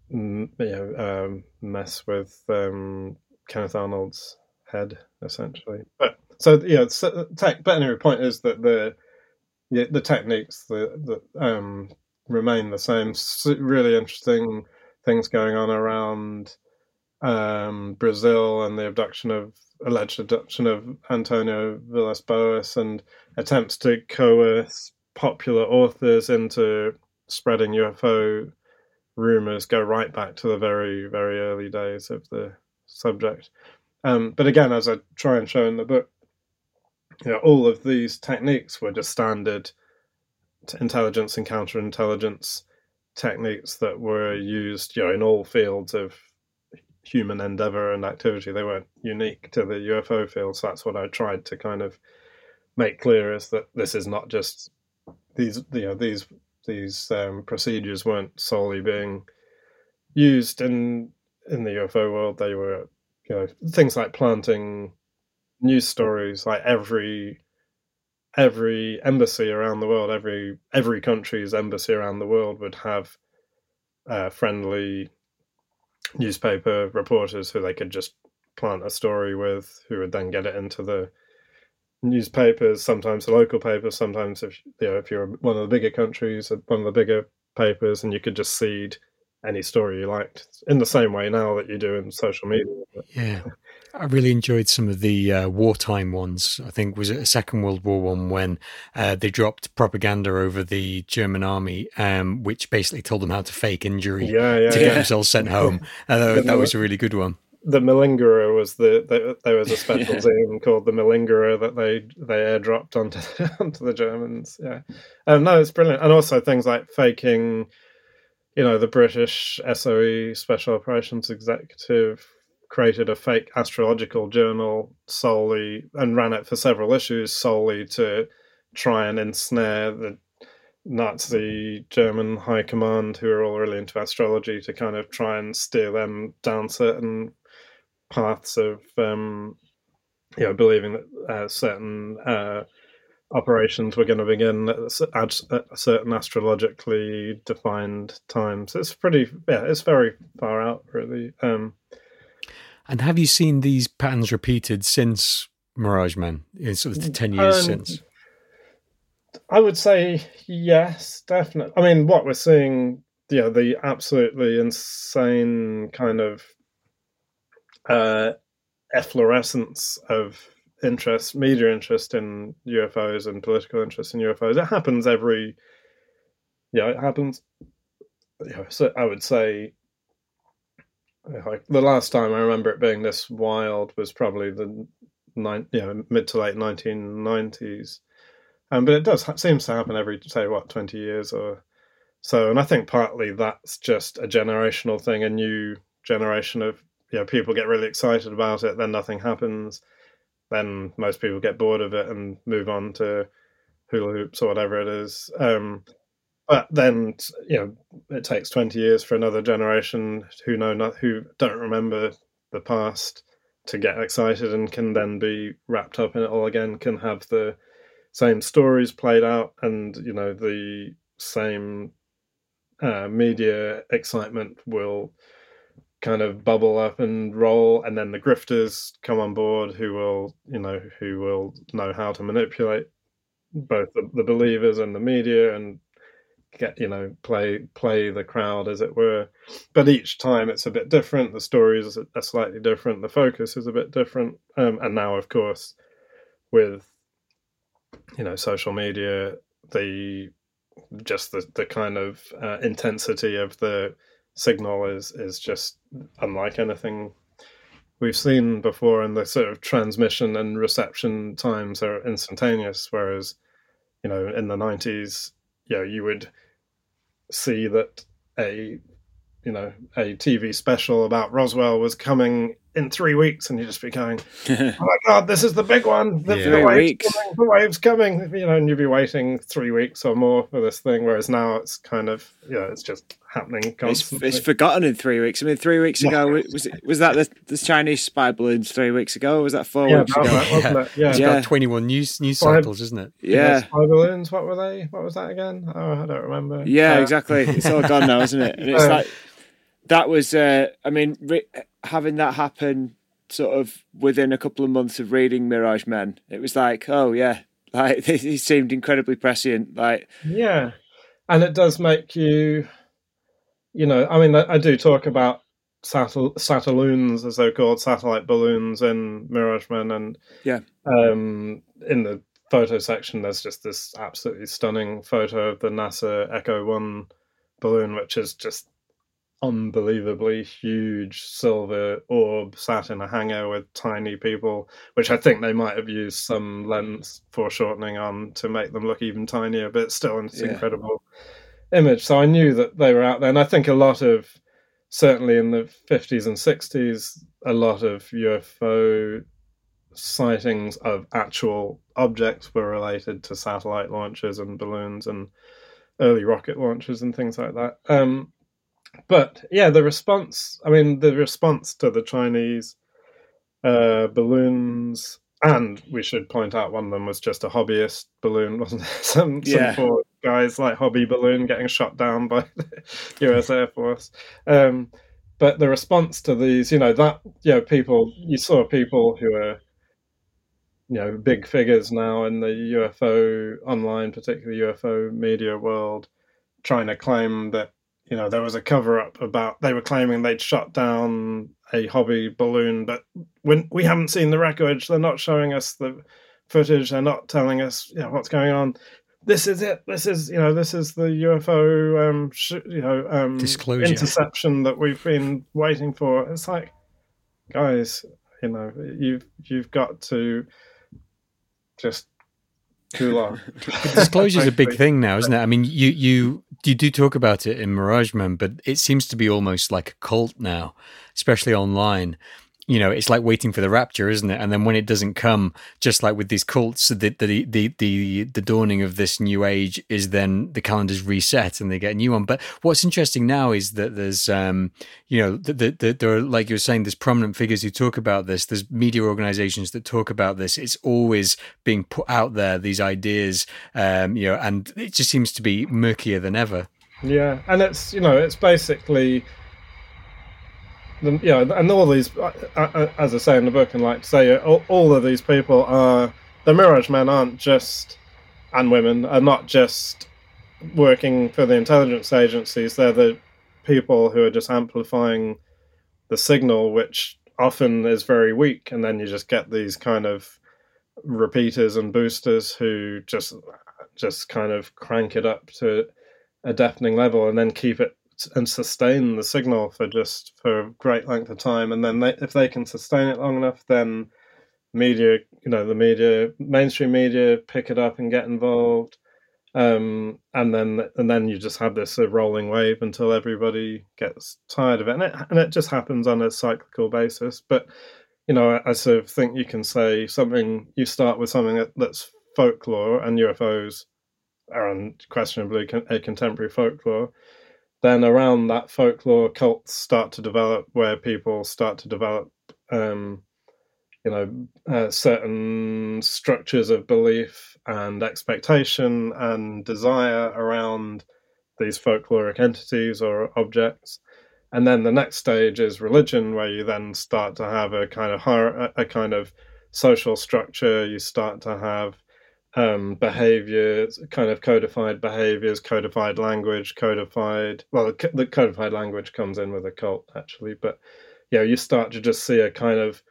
you know um, mess with um, Kenneth Arnold's head essentially. But so yeah, so, tech, but anyway, point is that the the techniques that, the um, remain the same. really interesting things going on around um, Brazil and the abduction of alleged abduction of Antonio Villas Boas and attempts to coerce popular authors into spreading UFO rumors go right back to the very, very early days of the subject. Um, but again, as I try and show in the book, you know, all of these techniques were just standard intelligence and counterintelligence techniques that were used, you know, in all fields of human endeavor and activity. They weren't unique to the UFO field. So that's what I tried to kind of make clear is that this is not just these, you know, these these um, procedures weren't solely being used in in the UFO world. They were, you know, things like planting news stories. Like every every embassy around the world, every every country's embassy around the world would have uh, friendly newspaper reporters who they could just plant a story with, who would then get it into the newspapers, sometimes the local papers, sometimes if you know if you're one of the bigger countries, one of the bigger papers, and you could just seed any story you liked in the same way now that you do in social media. Yeah. I really enjoyed some of the uh, wartime ones. I think was it a Second World War one when uh, they dropped propaganda over the German army, um, which basically told them how to fake injury yeah, yeah, to yeah. get themselves sent home. [LAUGHS] Uh, that was a really good one the malingerer was the, the there was a [LAUGHS] special yeah. zine called the malingerer that they they airdropped onto [LAUGHS] onto the Germans. Yeah, um, no, it's brilliant, and also things like faking. You know, the British SOE Special Operations Executive created a fake astrological journal solely and ran it for several issues solely to try and ensnare the Nazi German high command, who are all really into astrology, to kind of try and steer them down certain paths of um, you know believing that uh, certain uh, operations were going to begin at, at certain astrologically defined times. It's pretty, yeah, it's very far out, really. Um, and have you seen these patterns repeated since Mirage Men? In sort of the ten years um, since. I would say yes, definitely. I mean, what we're seeing, yeah, the absolutely insane kind of uh, efflorescence of interest, media interest in UFOs and political interest in UFOs. It happens every, yeah, it happens. Know, so I would say, like the last time I remember it being this wild was probably the nine, you know, mid to late nineteen nineties. Um, but it does seems to happen every say what twenty years or so, and I think partly that's just a generational thing, a new generation of you know people get really excited about it, then nothing happens. Then most people get bored of it and move on to hula hoops or whatever it is. Um, but then you know it takes 20 years for another generation who know not who don't remember the past to get excited and can then be wrapped up in it all again can have the same stories played out and you know the same uh, media excitement will kind of bubble up and roll. And then the grifters come on board who will you know who will know how to manipulate both the, the believers and the media and get you know play play the crowd as it were. But each time it's a bit different the stories are slightly different the focus is a bit different. Um, and now of course with you know social media the just the, the kind of uh, intensity of the signal is is just unlike anything we've seen before and the sort of transmission and reception times are instantaneous whereas you know in the 90s you know you would see that a you know a tv special about roswell was coming in three weeks, and you just be going, [LAUGHS] "Oh my god, this is the big one! The, yeah. the, wave's coming, the wave's coming!" You know, and you'd be waiting three weeks or more for this thing. Whereas now it's kind of, you know, it's just happening constantly. It's, it's forgotten in three weeks. I mean, three weeks ago was it was that the, the Chinese spy balloons three weeks ago? was that four yeah, weeks ago? That, wasn't it? Yeah, it's yeah. got twenty one news news cycles, isn't it? Yeah, spy balloons. What were they? What was that again? Oh, I don't remember. Yeah, uh, exactly. It's all gone now, isn't it? And it's [LAUGHS] like that was. Uh, I mean, re- having that happen sort of within a couple of months of reading Mirage Men, it was like, oh yeah, [LAUGHS] like he seemed incredibly prescient. Like yeah, and it does make you. you know, I mean, I, do talk about satel- satelloons, as they're called, satellite balloons in Mirage Men, and yeah, um, in the photo section, there's just this absolutely stunning photo of the NASA Echo One balloon, which is just unbelievably huge silver orb sat in a hangar with tiny people, which I think they might have used some lens foreshortening on to make them look even tinier, but still it's yeah. incredible image. So I knew that they were out there, and I think a lot of certainly in the 50s and 60s, a lot of UFO sightings of actual objects were related to satellite launches and balloons and early rocket launches and things like that. Um, but yeah, the response, I mean, the response to the Chinese uh, balloons, and we should point out one of them was just a hobbyist balloon, [LAUGHS] wasn't it? some, yeah. some poor guys like hobby balloon getting shot down by [LAUGHS] the US Air Force. Um, but the response to these, you know, that, you know, people, you saw people who are, you know, big figures now in the UFO online, particularly UFO media world, trying to claim that you know, there was a cover up about they were claiming they'd shot down a hobby balloon, but when we haven't seen the wreckage, they're not showing us the footage, they're not telling us you know, what's going on. This is it. This is you know this is the UFO um, sh- you know um, disclosure interception that we've been waiting for. It's like, guys, you know, you've you've got to just too long. [LAUGHS] Disclosure is a big thing now, isn't it? I mean, you you you do talk about it in Mirage Men, but it seems to be almost like a cult now, especially online you know, it's like waiting for the rapture, isn't it? And then when it doesn't come, just like with these cults, the the the the, the dawning of this new age is then the calendars reset and they get a new one. But what's interesting now is that there's, um, you know, the, the, the, there are like you were saying, there's prominent figures who talk about this. There's media organizations that talk about this. It's always being put out there. These ideas, um, you know, and it just seems to be murkier than ever. Yeah, and it's you know, it's basically the, yeah, and all these, uh, uh, uh, as I say in the book, and like to say, all, all of these people are the Mirage Men aren't just and women are not just working for the intelligence agencies. They're the people who are just amplifying the signal, which often is very weak, and then you just get these kind of repeaters and boosters who just just kind of crank it up to a deafening level and then keep it and sustain the signal for just for a great length of time and then they, if they can sustain it long enough then media you know the media mainstream media pick it up and get involved. Um, and then and then you just have this uh, rolling wave until everybody gets tired of it. And, it and it just happens on a cyclical basis. But you know I, I sort of think you can say something you start with something that, that's folklore and UFOs are unquestionably a contemporary folklore then around that folklore cults start to develop where people start to develop um, you know uh, certain structures of belief and expectation and desire around these folkloric entities or objects. And then the next stage is religion where you then start to have a kind of higher, a kind of social structure. You start to have um, behaviors, kind of codified behaviors, codified language, codified. Well, the, codified language comes in with a cult actually, but yeah, you start to just see a kind of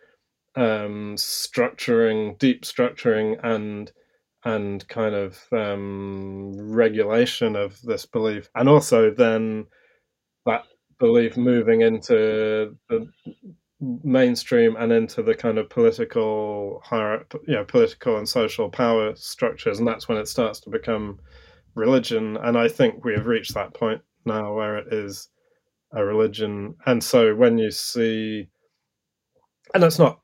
um, structuring, deep structuring, and and kind of um, regulation of this belief, and also then that belief moving into the mainstream and into the kind of political higher you know political and social power structures and that's when it starts to become religion. And i think we have reached that point now where it is a religion. And so when you see and that's not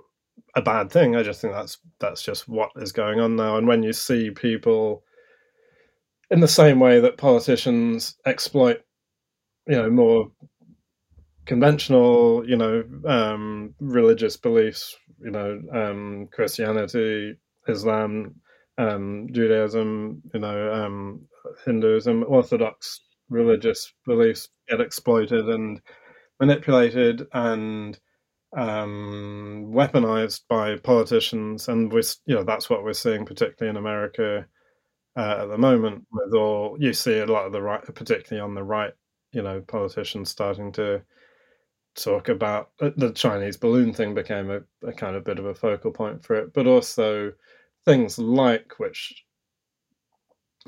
a bad thing i just think that's that's just what is going on now. And when you see people in the same way that politicians exploit you know more conventional, you know, um, religious beliefs, you know, um, Christianity, Islam, um, Judaism, you know, um, Hinduism, Orthodox religious beliefs get exploited and manipulated and um, weaponized by politicians, and we, you know, that's what we're seeing, particularly in America uh, at the moment. With all you see a lot of the right, particularly on the right, you know politicians starting to talk about uh, the Chinese balloon thing became a, a kind of bit of a focal point for it, but also things like which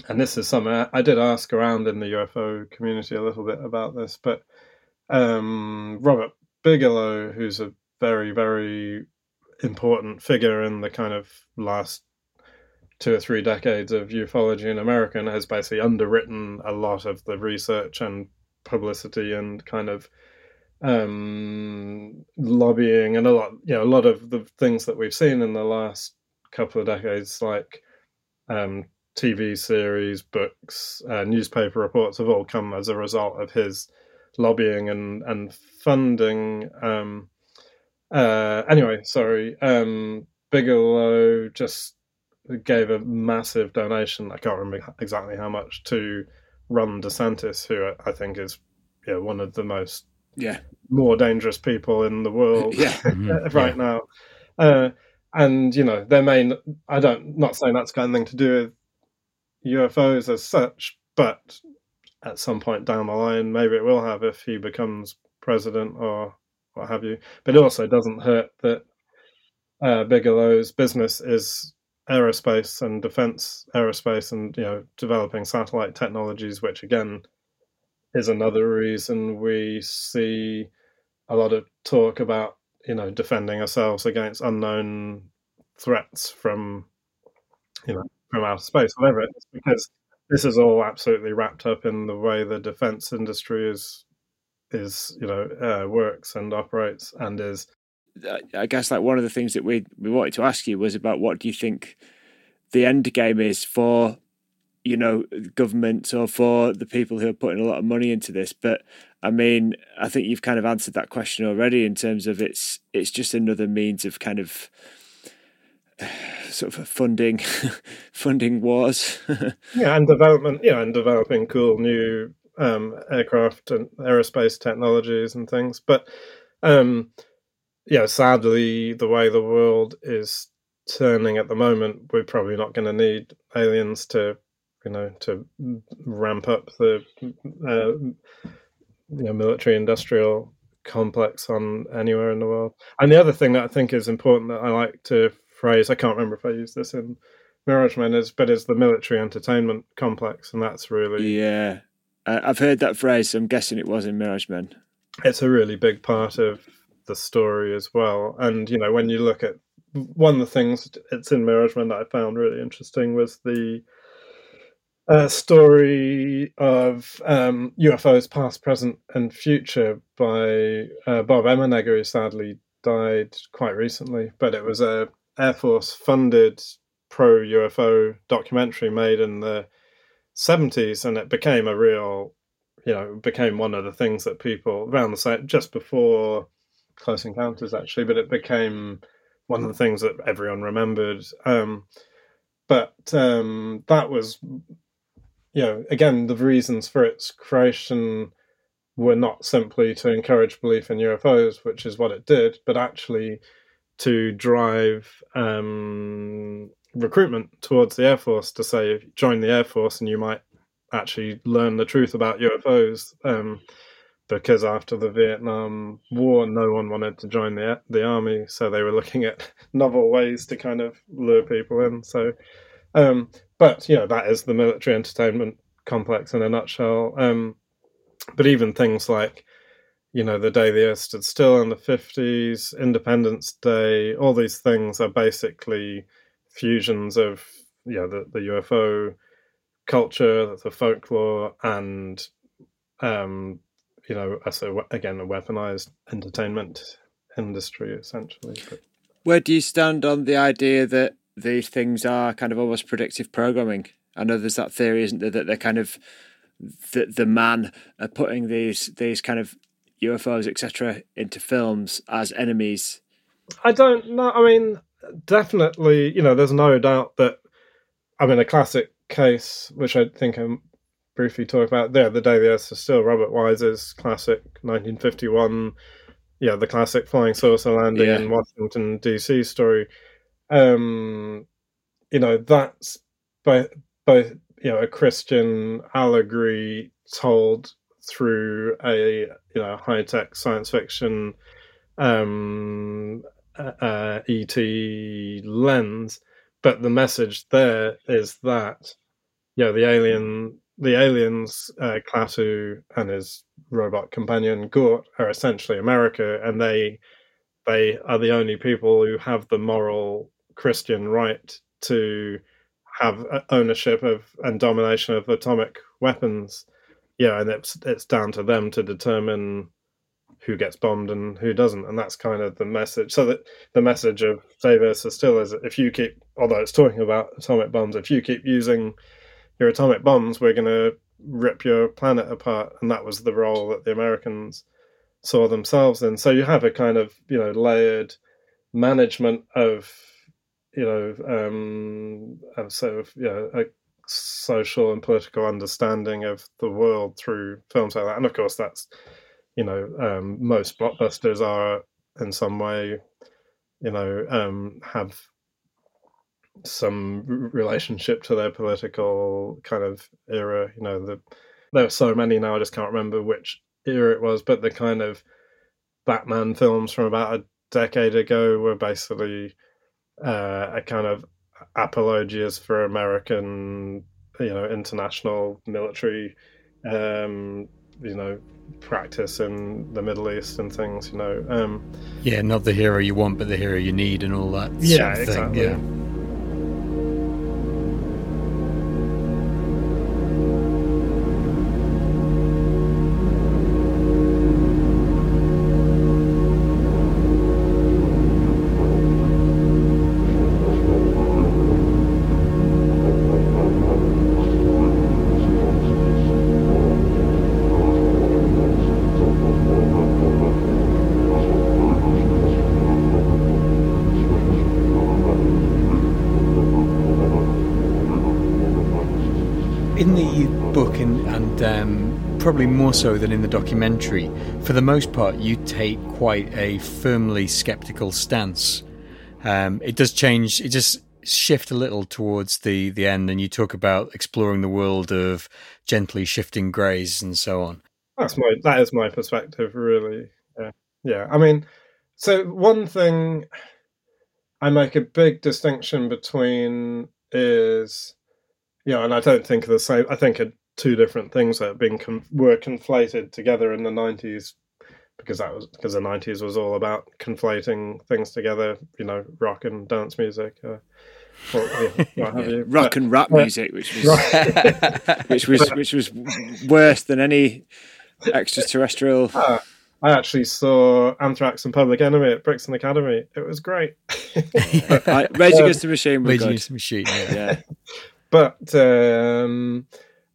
and this is something I did ask around in the UFO community a little bit about this, but um, Robert Bigelow, who's a very, very important figure in the kind of last two or three decades of ufology in America, and has basically underwritten a lot of the research and publicity and kind of um, lobbying and a lot, you know, a lot of the things that we've seen in the last couple of decades, like um, TV series, books, uh, newspaper reports, have all come as a result of his lobbying and and funding. Um, uh, anyway, sorry. Um, Bigelow just gave a massive donation. I can't remember exactly how much to Ron DeSantis, who I think is yeah one of the most yeah more dangerous people in the world [LAUGHS] yeah [LAUGHS] mm-hmm. right yeah. now. Uh, and you know, there may I don't not saying that's got anything to do with UFOs as such, but at some point down the line, maybe it will have if he becomes president or what have you. But it also doesn't hurt that uh, Bigelow's business is aerospace and defense aerospace and you know developing satellite technologies, which again is another reason we see a lot of talk about you know defending ourselves against unknown threats from you know from outer space, whatever it is, because this is all absolutely wrapped up in the way the defense industry is is you know uh, works and operates and is. I guess like one of the things that we we wanted to ask you was about what do you think the end game is for you know governments or for the people who are putting a lot of money into this but i mean i think you've kind of answered that question already in terms of it's it's just another means of kind of [SIGHS] sort of funding [LAUGHS] funding wars. [LAUGHS] yeah, and development. Yeah, and developing cool new um, aircraft and aerospace technologies and things. But um, yeah, sadly, the way the world is turning at the moment, we're probably not going to need aliens to, you know, to ramp up the uh, you know, military industrial complex on anywhere in the world. And the other thing that I think is important that I like to phrase. I can't remember if I used this in Mirage Men, is but is the military entertainment complex, and that's really yeah. I've heard that phrase. So I'm guessing it was in Mirage Men. It's a really big part of the story as well, and you know when you look at one of the things it's in Mirage Men that I found really interesting was the uh, story of um, UFOs past, present, and future by uh, Bob Emenegger, who sadly died quite recently. But it was a Air Force funded pro UFO documentary made in the 70s, and it became a real, you know, became one of the things that people around the same just before Close Encounters actually, but it became one of the things that everyone remembered. Um, but um, that was, you know, again, the reasons for its creation were not simply to encourage belief in UFOs, which is what it did, but actually to drive um, recruitment towards the Air Force to say join the Air Force and you might actually learn the truth about UFOs. Um, because after the Vietnam War, no one wanted to join the the army, so they were looking at [LAUGHS] novel ways to kind of lure people in. So, um, but you know that is the military entertainment complex in a nutshell. Um, but even things like you know, the day the Earth stood still in the 50s, Independence Day, all these things are basically fusions of, know, the, the UFO culture, the folklore, and, um, you know, so again, a weaponized entertainment industry, essentially. But... Where do you stand on the idea that these things are kind of almost predictive programming? I know there's that theory, isn't there, that they're kind of the the man are putting these these kind of UFOs, etc., into films as enemies? I don't know. I mean, definitely, you know, there's no doubt that. I mean, a classic case, which I think I briefly talked about there, the day the Earth is still. Robert Wise's classic 1951, yeah, the classic flying saucer landing yeah. in Washington D.C. story. Um, you know, that's both both you know a Christian allegory told through a you know high tech science fiction um, uh, ET lens, but the message there is that you know the alien the aliens uh, and his robot companion Gort are essentially America, and they they are the only people who have the moral Christian right to have uh, ownership of and domination of atomic weapons. Yeah, and it's it's down to them to determine who gets bombed and who doesn't, and that's kind of the message. So that the message of Say is Still is if you keep, although it's talking about atomic bombs, if you keep using your atomic bombs, we're going to rip your planet apart, and that was the role that the Americans saw themselves in. So you have a kind of you know layered management of you know um, of sort of you know a social and political understanding of the world through films like that, and of course that's you know um, most blockbusters are in some way you know um, have some relationship to their political kind of era. You know the there are so many now i just can't remember which era it was but the kind of batman films from about a decade ago were basically uh, a kind of apologias for american you know international military um, you know practice in the Middle East and things, you know. Um, yeah, not the hero you want, but the hero you need, and all that. Yeah, exactly. Yeah. Probably more so than in the documentary, for the most part, you take quite a firmly skeptical stance. Um, it does change. It just shift a little towards the the end, and you talk about exploring the world of gently shifting greys and so on. That's my that is my perspective, really. Yeah, yeah. I mean, so one thing I make a big distinction between is, know, and I don't think the same. I think a two different things that have been com- were conflated together in the 90s because that was because the 90s was all about conflating things together you know rock and dance music uh, or, yeah, [LAUGHS] yeah. rock but, and rap music which was [LAUGHS] which was which was worse than any extraterrestrial uh, I actually saw Anthrax and Public Enemy at Brixton Academy. It was great. [LAUGHS] Rage Against the Machine. Rage Against the Machine. Yeah. yeah. But um,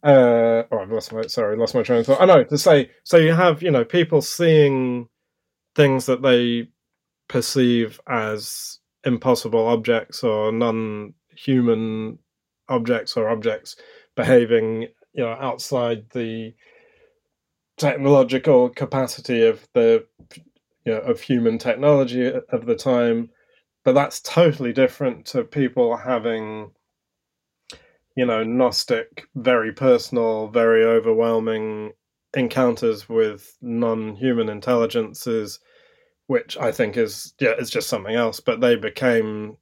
uh, oh, I've lost my sorry, lost my train of thought. I know to say so. You have you know people seeing things that they perceive as impossible objects or non-human objects or objects behaving you know outside the technological capacity of the you know of human technology of the time but that's totally different to people having you know, Gnostic, very personal, very overwhelming encounters with non-human intelligences, which I think is yeah, it's just something else. But they became,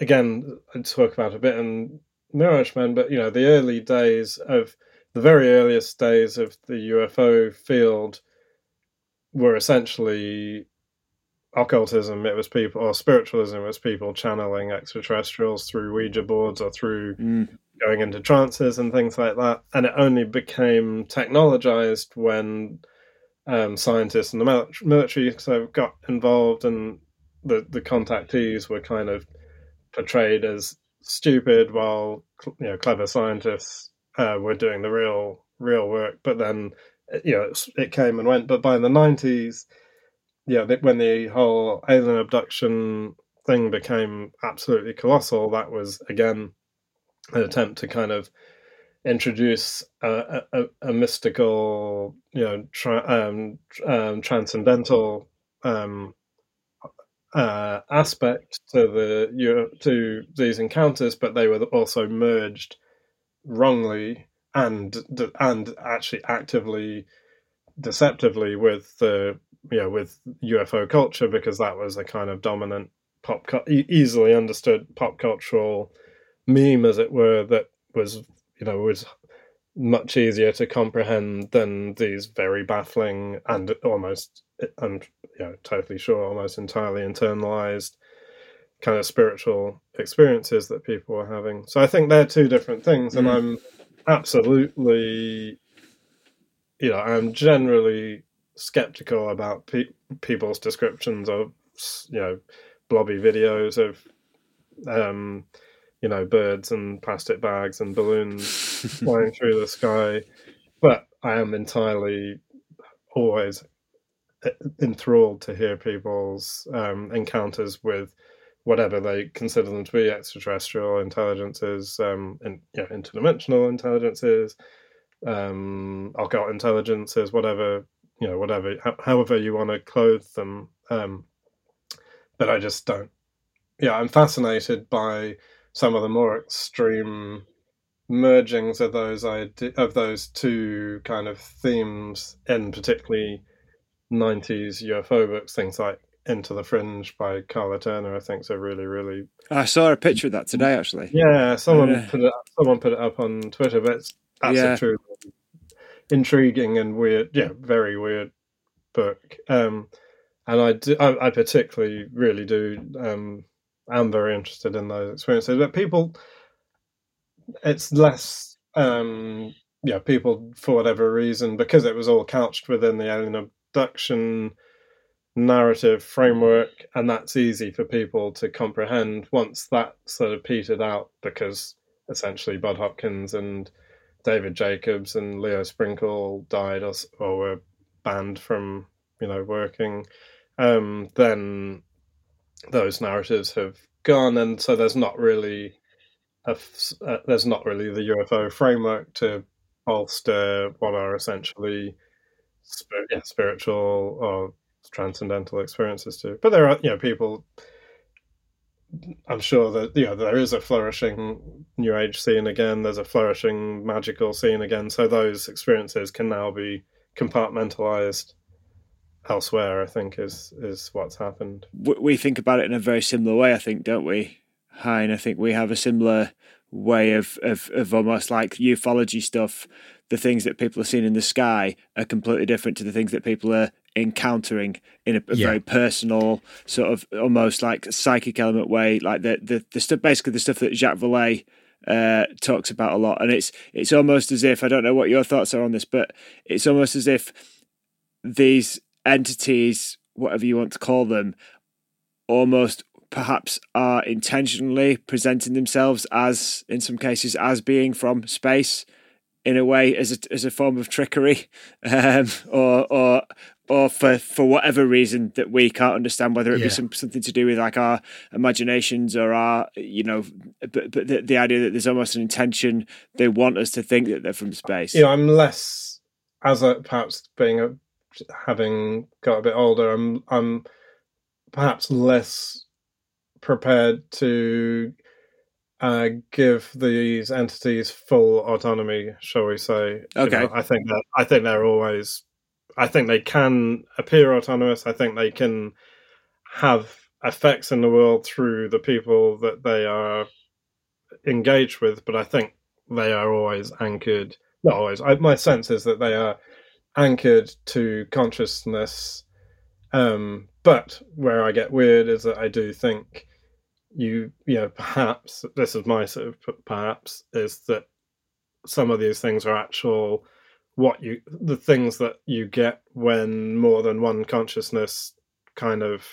again, I talk about a bit in Mirage but you know, the early days of the very earliest days of the UFO field were essentially occultism, it was people, or spiritualism, it was people channeling extraterrestrials through Ouija boards or through mm. going into trances and things like that. And it only became technologized when um, scientists and the military so got involved, and the the contactees were kind of portrayed as stupid, while you know clever scientists uh, were doing the real real work. But then you know it, it came and went. But by the nineties yeah, when the whole alien abduction thing became absolutely colossal, that was again an attempt to kind of introduce a, a, a mystical, you know, tra- um, um, transcendental um, uh, aspect to the to these encounters, but they were also merged wrongly and and actually actively deceptively with the you know with UFO culture because that was a kind of dominant pop easily understood pop cultural meme as it were that was you know was much easier to comprehend than these very baffling and almost I'm you know totally sure almost entirely internalized kind of spiritual experiences that people were having. So I think they're two different things, and mm. I'm absolutely, you know, I'm generally skeptical about pe- people's descriptions of, you know, blobby videos of, um, you know, birds and plastic bags and balloons [LAUGHS] flying through the sky. But I am entirely always uh, enthralled to hear people's um, encounters with whatever they consider them to be extraterrestrial intelligences, um, and you know, interdimensional intelligences, um, occult intelligences, whatever you know, whatever, however you want to clothe them. Um, but I just don't. Yeah, I'm fascinated by some of the more extreme mergings of those ide- of those two kind of themes in particularly 90s UFO books, things like into the Fringe by Karla Turner, I think, so really, really. I saw a picture of that today, actually. Yeah, someone uh, put it. Up, someone put it up on Twitter, but it's, that's yeah. a true, intriguing and weird. Yeah, very weird book. Um, and I do. I, I particularly, really do. Um, am very interested in those experiences, but people, it's less. Um, yeah, people for whatever reason, because it was all couched within the alien abduction narrative framework, and that's easy for people to comprehend once that sort of petered out because essentially Bud Hopkins and David Jacobs and Leo Sprinkle died or, or were banned from you know working. Um, then those narratives have gone, and so there's not really a, uh, there's not really the UFO framework to bolster what are essentially yeah, spiritual or transcendental experiences too. But there are, you know, people. I'm sure that you know there is a flourishing new age scene again. There's a flourishing magical scene again. So those experiences can now be compartmentalized elsewhere. I think is is what's happened. We think about it in a very similar way. I think, don't we, Hine? I think we have a similar way of, of, of almost like ufology stuff. The things that people are seeing in the sky are completely different to the things that people are encountering in a, a yeah. very personal sort of almost like psychic element way like the the, the stuff basically the stuff that Jacques Vallée uh, talks about a lot and it's it's almost as if I don't know what your thoughts are on this but it's almost as if these entities whatever you want to call them almost perhaps are intentionally presenting themselves as in some cases as being from space in a way as a, as a form of trickery [LAUGHS] um, or or or for, for whatever reason that we can't understand, whether it yeah. be some, something to do with like our imaginations or our, you know, but, but the, the idea that there's almost an intention they want us to think that they're from space. You know, I'm less, as a, perhaps being a, having got a bit older, I'm, I'm perhaps less prepared to uh, give these entities full autonomy, shall we say? Okay, you know, I think that I think they're always I think they can appear autonomous. I think they can have effects in the world through the people that they are engaged with, but I think they are always anchored. Not always. I, my sense is that they are anchored to consciousness. Um, but where I get weird is that I do think you, you know, perhaps this is my sort of perhaps is that some of these things are actual what you the things that you get when more than one consciousness kind of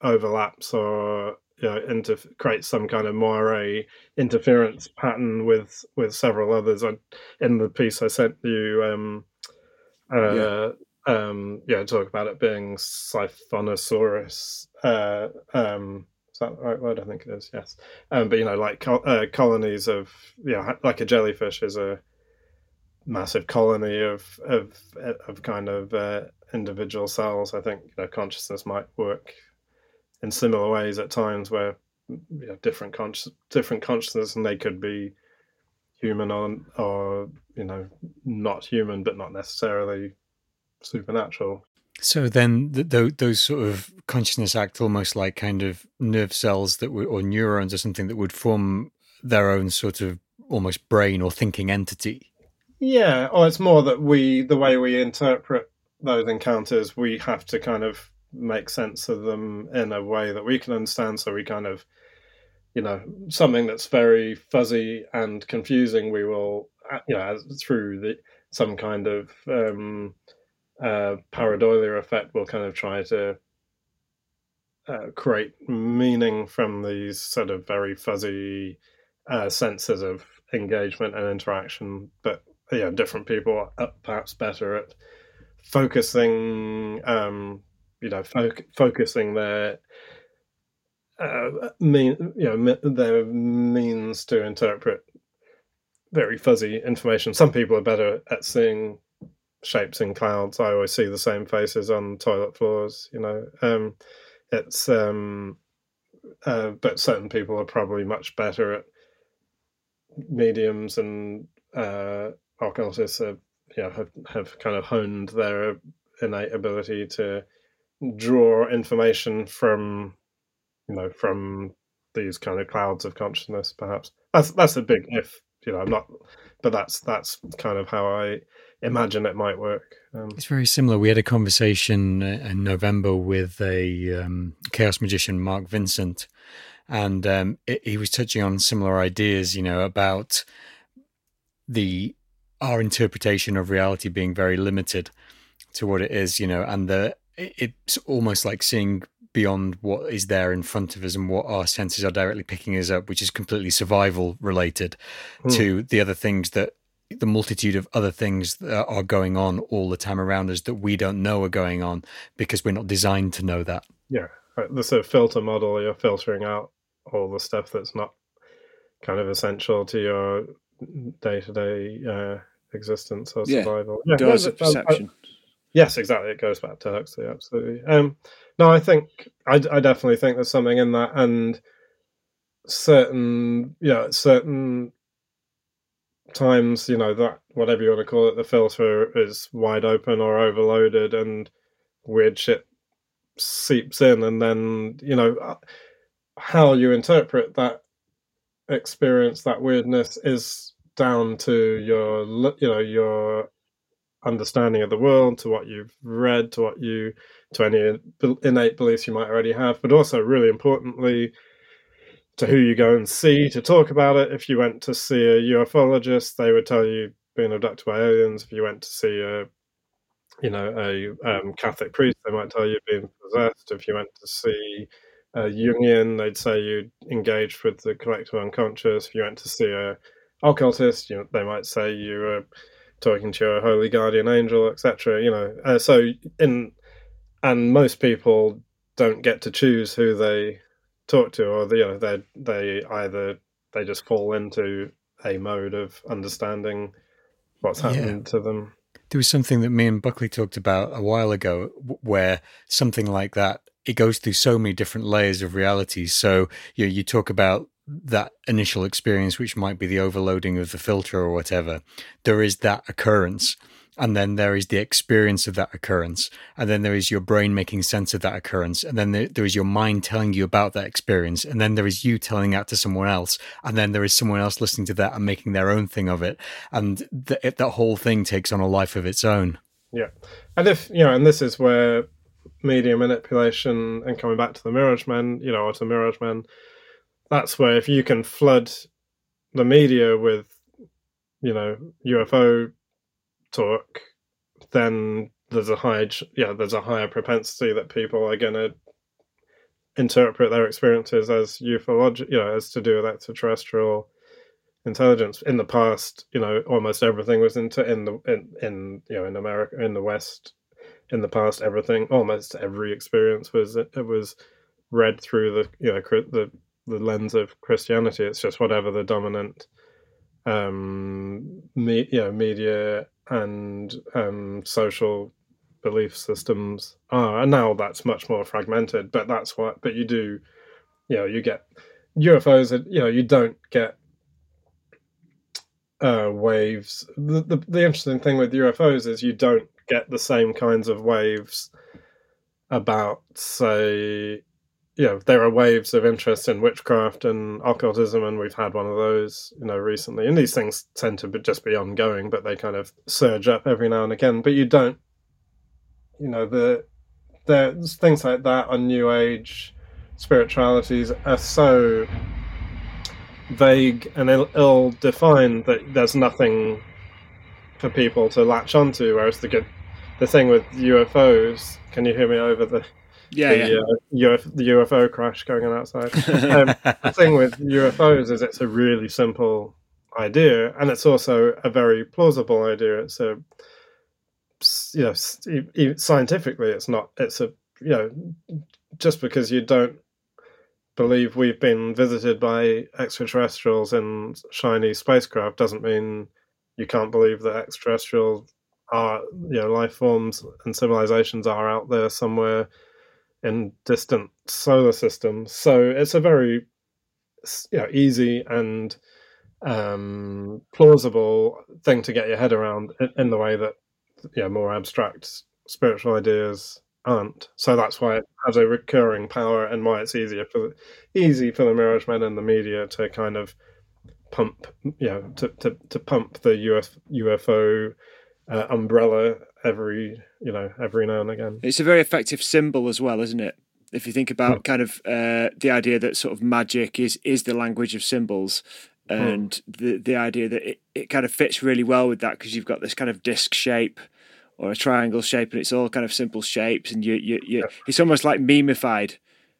overlaps or you know inter- creates some kind of moire interference pattern with with several others I, in the piece i sent you um uh yeah. um yeah talk about it being siphonophores uh um is that the right word? I think it is. Yes, um, but you know, like uh, colonies of, yeah, like a jellyfish is a massive colony of of of kind of uh, individual cells. I think you know, consciousness might work in similar ways at times where you know, different conscious different consciousness and they could be human or or you know not human, but not necessarily supernatural. So then, th- th- those sort of consciousness act almost like kind of nerve cells that would, or neurons or something that would form their own sort of almost brain or thinking entity. Yeah, or it's more that we, the way we interpret those encounters, we have to kind of make sense of them in a way that we can understand. So we kind of, you know, something that's very fuzzy and confusing, we will, uh, you know, through the some kind of um, uh, pareidolia effect, we'll kind of try to uh, create meaning from these sort of very fuzzy uh, senses of engagement and interaction. But yeah, different people are perhaps better at focusing, um, you know, fo- focusing their uh, mean, you know, their means to interpret very fuzzy information. Some people are better at seeing shapes in clouds. I always see the same faces on toilet floors. You know, um, it's um, uh, but certain people are probably much better at mediums and uh, have, you know, have, have kind of honed their innate ability to draw information from, you know, from these kind of clouds of consciousness. Perhaps that's that's a big if. You know, I'm not, but that's that's kind of how I imagine it might work. Um, it's very similar. We had a conversation uh, in November with a um, chaos magician, Mark Vincent, and um, it, he was touching on similar ideas. You know about the our interpretation of reality being very limited to what it is, you know, and the it's almost like seeing beyond what is there in front of us and what our senses are directly picking us up, which is completely survival related mm. to the other things that the multitude of other things that are going on all the time around us that we don't know are going on because we're not designed to know that. Yeah, the sort of filter model, you're filtering out all the stuff that's not kind of essential to your day to day existence or survival. Yeah, of perception. I, yes, exactly. It goes back to Huxley, absolutely. Um, no, I think I, I definitely think there's something in that, and certain, yeah, certain times, you know, that whatever you want to call it, the filter is wide open or overloaded, and weird shit seeps in, and then you know uh, how you interpret that experience, that weirdness, is down to your you know your understanding of the world, to what you've read, to what you to any innate beliefs you might already have, but also really importantly to who you go and see to talk about it. If you went to see a ufologist, they would tell you being abducted by aliens. If you went to see a you know a um, Catholic priest, they might tell you being possessed. If you went to see a Jungian, they'd say you engaged with the collective unconscious. If you went to see a occultist, you know, they might say you were talking to your holy guardian angel, etc. You know, uh, so in and most people don't get to choose who they talk to, or you know, they they either they just fall into a mode of understanding what's happening yeah. to them. There was something that me and Buckley talked about a while ago, where something like that it goes through so many different layers of reality. So you know, you talk about that initial experience, which might be the overloading of the filter or whatever, there is that occurrence. And then there is the experience of that occurrence. And then there is your brain making sense of that occurrence. And then there, there is your mind telling you about that experience. And then there is you telling that to someone else. And then there is someone else listening to that and making their own thing of it. And th- that whole thing takes on a life of its own. Yeah. And if, you know, and this is where media manipulation and coming back to the Mirage Men, you know, or to Mirage Men, that's where if you can flood the media with you know UFO talk, then there's a high yeah there's a higher propensity that people are going to interpret their experiences as ufological, you know, as to do with extraterrestrial intelligence. In the past, you know, almost everything was into in the in, in you know in America in the West. In the past, everything almost every experience was it was read through the you know the the lens of Christianity. It's just whatever the dominant um, me, you know, media and um, social belief systems are. And now that's much more fragmented. But that's what. But you do, you know, you get UFOs. You know, you don't get uh, waves. The, the the interesting thing with UFOs is you don't get the same kinds of waves about, say, you know, there are waves of interest in witchcraft and occultism, and we've had one of those, you know, recently. And these things tend to just be ongoing, but they kind of surge up every now and again. But you don't, you know, the there's things like that on New Age spiritualities are so vague and ill defined that there's nothing for people to latch onto. Whereas the good, the thing with UFOs, can you hear me over the yeah, the, yeah. Uh, Uf- the UFO crash going on outside? [LAUGHS] um, the thing with UFOs is it's a really simple idea, and it's also a very plausible idea. It's a you know scientifically, it's not. It's a you know just because you don't believe we've been visited by extraterrestrials in shiny spacecraft doesn't mean you can't believe that extraterrestrials are you know life forms and civilizations are out there somewhere in distant solar systems so it's a very you know easy and um, plausible thing to get your head around in, the way that you know more abstract spiritual ideas aren't. So that's why it has a recurring power and why it's easier for the, easy for the Mirage Men and the media to kind of pump, you know, to, to, to pump the Uf, UFO uh, umbrella every, you know, every now and again. It's a very effective symbol as well, isn't it? If you think about kind of uh, the idea that sort of magic is is the language of symbols, and mm. the the idea that it, it kind of fits really well with that because you've got this kind of disc shape or a triangle shape, and it's all kind of simple shapes, and you, you, you yeah. it's almost like memeified.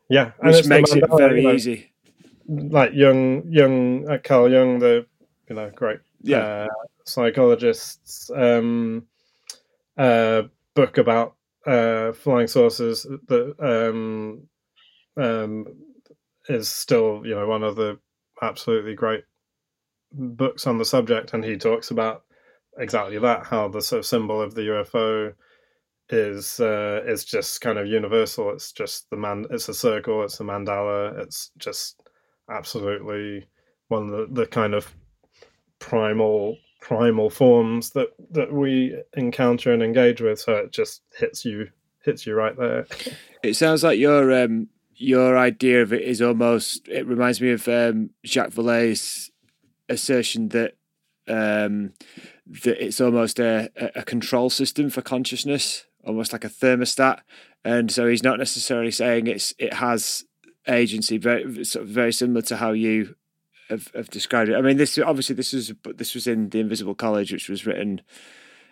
Yeah, which makes it very you know, easy. Like young, young uh, Carl Jung, the you know great yeah uh, psychologist's um, uh, book about uh, flying saucers that um, um, is still you know one of the absolutely great books on the subject, and he talks about exactly that how the sort of symbol of the UFO is uh, is just kind of universal. It's just the man. It's a circle. It's a mandala. It's just absolutely one of the, the kind of primal primal forms that that we encounter and engage with. So it just hits you hits you right there. It sounds like your um, your idea of it is almost. It reminds me of um, Jacques Vallée's assertion that um, that it's almost a, a control system for consciousness, almost like a thermostat. And so he's not necessarily saying it's it has agency, very sort of very similar to how you have, have described it. I mean, this obviously this was this was in the Invisible College, which was written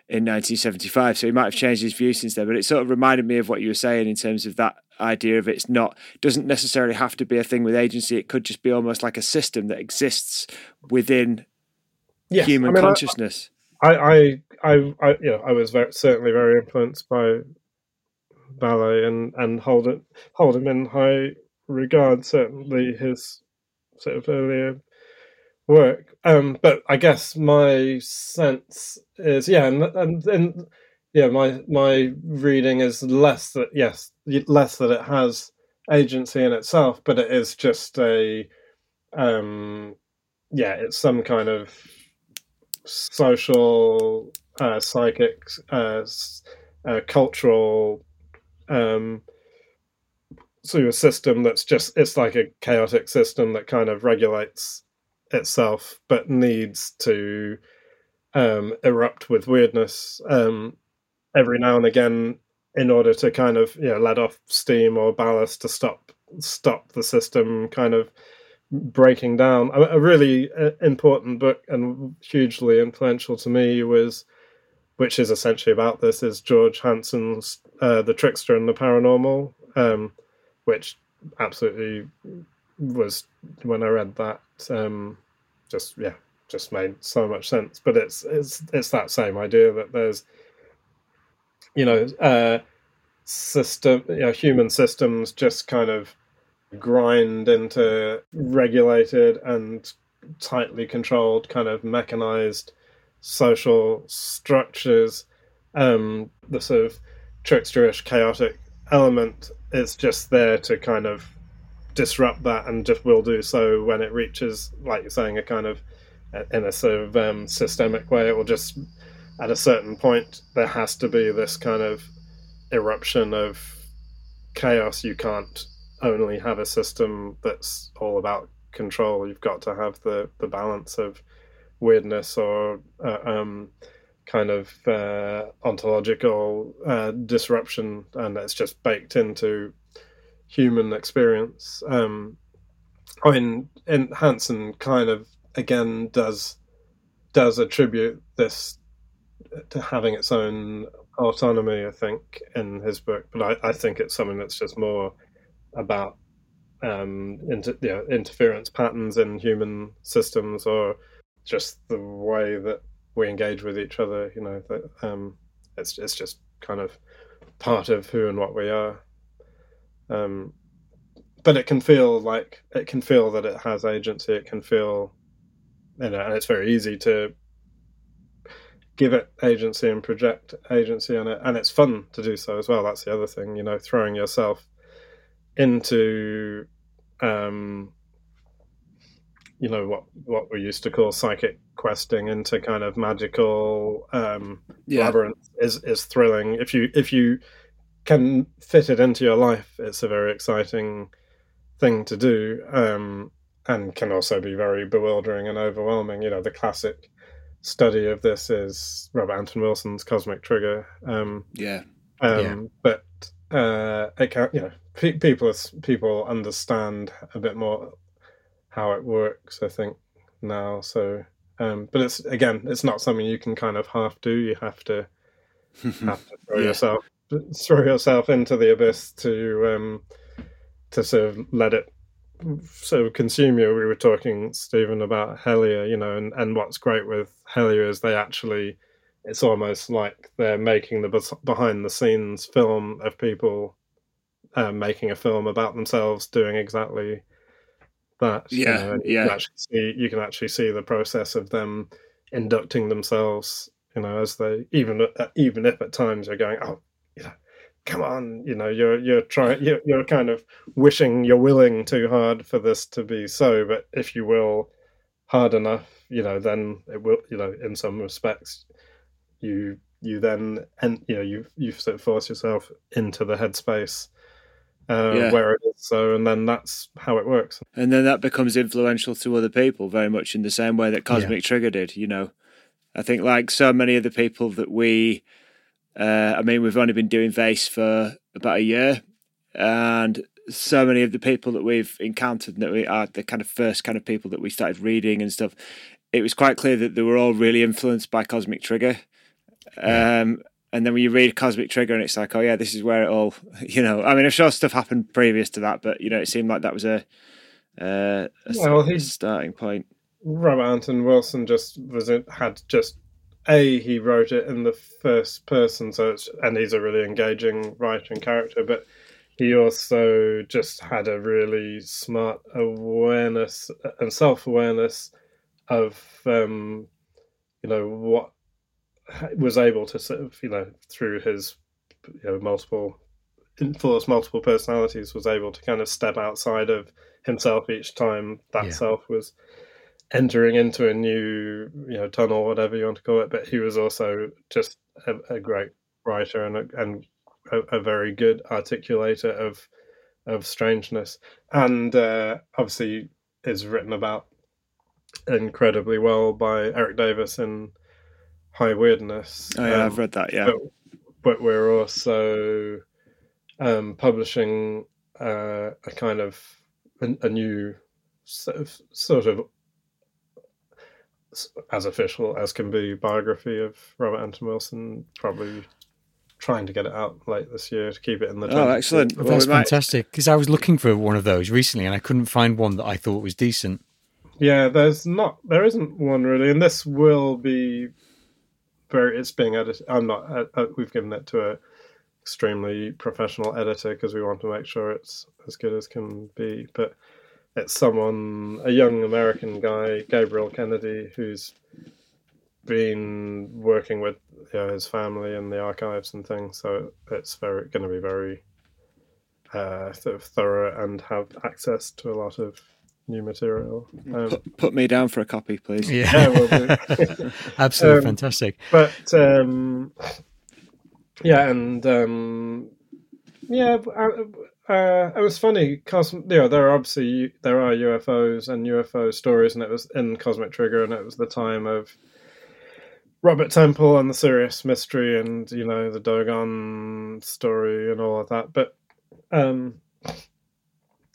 in 1975. So he might have changed his view since then, but it sort of reminded me of what you were saying in terms of that idea of it's not doesn't necessarily have to be a thing with agency. It could just be almost like a system that exists within yes, human I mean, consciousness. I, I, I, I, you know, I was very, certainly very influenced by Vallée and and hold it hold him in high regard. Certainly his sort of earlier work. Um, but I guess my sense is yeah, and and, and yeah, my my reading is less that yes, less that it has agency in itself, but it is just a um, yeah, it's some kind of social, uh, psychic, uh, uh, cultural um, sort of system that's just it's like a chaotic system that kind of regulates itself, but needs to um, erupt with weirdness um, every now and again in order to kind of you know let off steam or ballast to stop stop the system kind of breaking down. A, a really uh, important book and hugely influential to me was, which is essentially about this, is George Hansen's uh, The Trickster and the Paranormal, um, which absolutely was when I read that. Um, just yeah, just made so much sense. But it's it's it's that same idea that there's, you know, uh, system, you know, human systems just kind of grind into regulated and tightly controlled kind of mechanized social structures um the sort of tricksterish chaotic element is just there to kind of disrupt that and just will do so when it reaches like you're saying a kind of in a sort of um, systemic way. It will just at a certain point there has to be this kind of eruption of chaos. You can't only have a system that's all about control. You've got to have the the balance of weirdness or uh, um, kind of uh, ontological uh, disruption, and it's just baked into human experience. Um, I mean, and Hansen kind of again does does attribute this to having its own autonomy, I think, in his book. But I, I think it's something that's just more about um, inter, you know, interference patterns in human systems, or just the way that we engage with each other. You know, that um, it's it's just kind of part of who and what we are. Um, but it can feel like it can feel that it has agency. It can feel, you know, and it's very easy to give it agency and project agency on it, and it's fun to do so as well. That's the other thing, you know, throwing yourself into, um, you know, what what we used to call psychic questing into kind of magical um, yeah. labyrinth is is thrilling. If you if you can fit it into your life, it's a very exciting thing to do, um, and can also be very bewildering and overwhelming. You know, the classic study of this is Robert Anton Wilson's Cosmic Trigger. Um, yeah. Um, yeah. But uh, it can, you know, pe- people people understand a bit more how it works. I think now. So, um, but it's again, it's not something you can kind of half do. You have to [LAUGHS] have to throw yeah. yourself throw yourself into the abyss to um, to sort of let it so consume you. We were talking, Stephen, about Hellier, you know, and, and what's great with Hellier is they actually, it's almost like they're making the behind the scenes film of people uh, making a film about themselves doing exactly that. Yeah, you know, yeah. You can, actually see, you can actually see the process of them inducting themselves, you know, as they even even if at times you're going, oh, you know, come on, you know, you're you're trying, [LAUGHS] you're, you're kind of wishing, you're willing too hard for this to be so. But if you will hard enough, you know, then it will, you know, in some respects, you you then and you know you you sort of force yourself into the headspace uh, yeah. where it is so, and then that's how it works. And then that becomes influential to other people, very much in the same way that Cosmic yeah. Trigger did. You know, I think like so many of the people that we uh, I mean, we've only been doing Vayse for about a year, and so many of the people that we've encountered that we are the kind of first kind of people that we started reading and stuff. It was quite clear that they were all really influenced by Cosmic Trigger. Um, and then when you read Cosmic Trigger, and it's like, oh yeah, this is where it all, [LAUGHS] you know. I mean, I'm sure stuff happened previous to that, but you know, it seemed like that was a, uh, a well, starting point. Robert Anton Wilson just was had just a he wrote it in the first person, so it's and he's a really engaging writer and character, but he also just had a really smart awareness and self awareness of um, you know what was able to sort of you know through his you know multiple influence multiple personalities was able to kind of step outside of himself each time that yeah. self was entering into a new you know tunnel, whatever you want to call it. But he was also just a, a great writer and a, and a, a, very good articulator of of strangeness, and uh, obviously is written about incredibly well by Erik Davis in High Weirdness. Oh yeah, um, I've read that. Yeah, but, but we're also um, publishing uh, a kind of a, a new sort of, sort of as official as can be biography of Robert Anton Wilson. Probably trying to get it out late this year to keep it in the. Oh, excellent! Well, That's fantastic because I was looking for one of those recently and I couldn't find one that I thought was decent. Yeah, there's not. There isn't one really, and this will be very. It's being edited. I'm not. Uh, uh we've given it to a extremely professional editor because we want to make sure it's as good as can be. But it's someone, a young American guy, Gabriel Kennedy, who's been working with you know, his family and the archives and things. So it's very going to be very uh, sort of thorough and have access to a lot of new material. Um, Put, put me down for a copy, please. Yeah, yeah, will do. [LAUGHS] absolutely Um, fantastic. but um, yeah, and um, yeah, uh, it was funny. You know, there are obviously there are UFOs and UFO stories, and it was in Cosmic Trigger, and it was the time of Robert Temple and the Sirius Mystery, and you know the Dogon story and all of that. But um,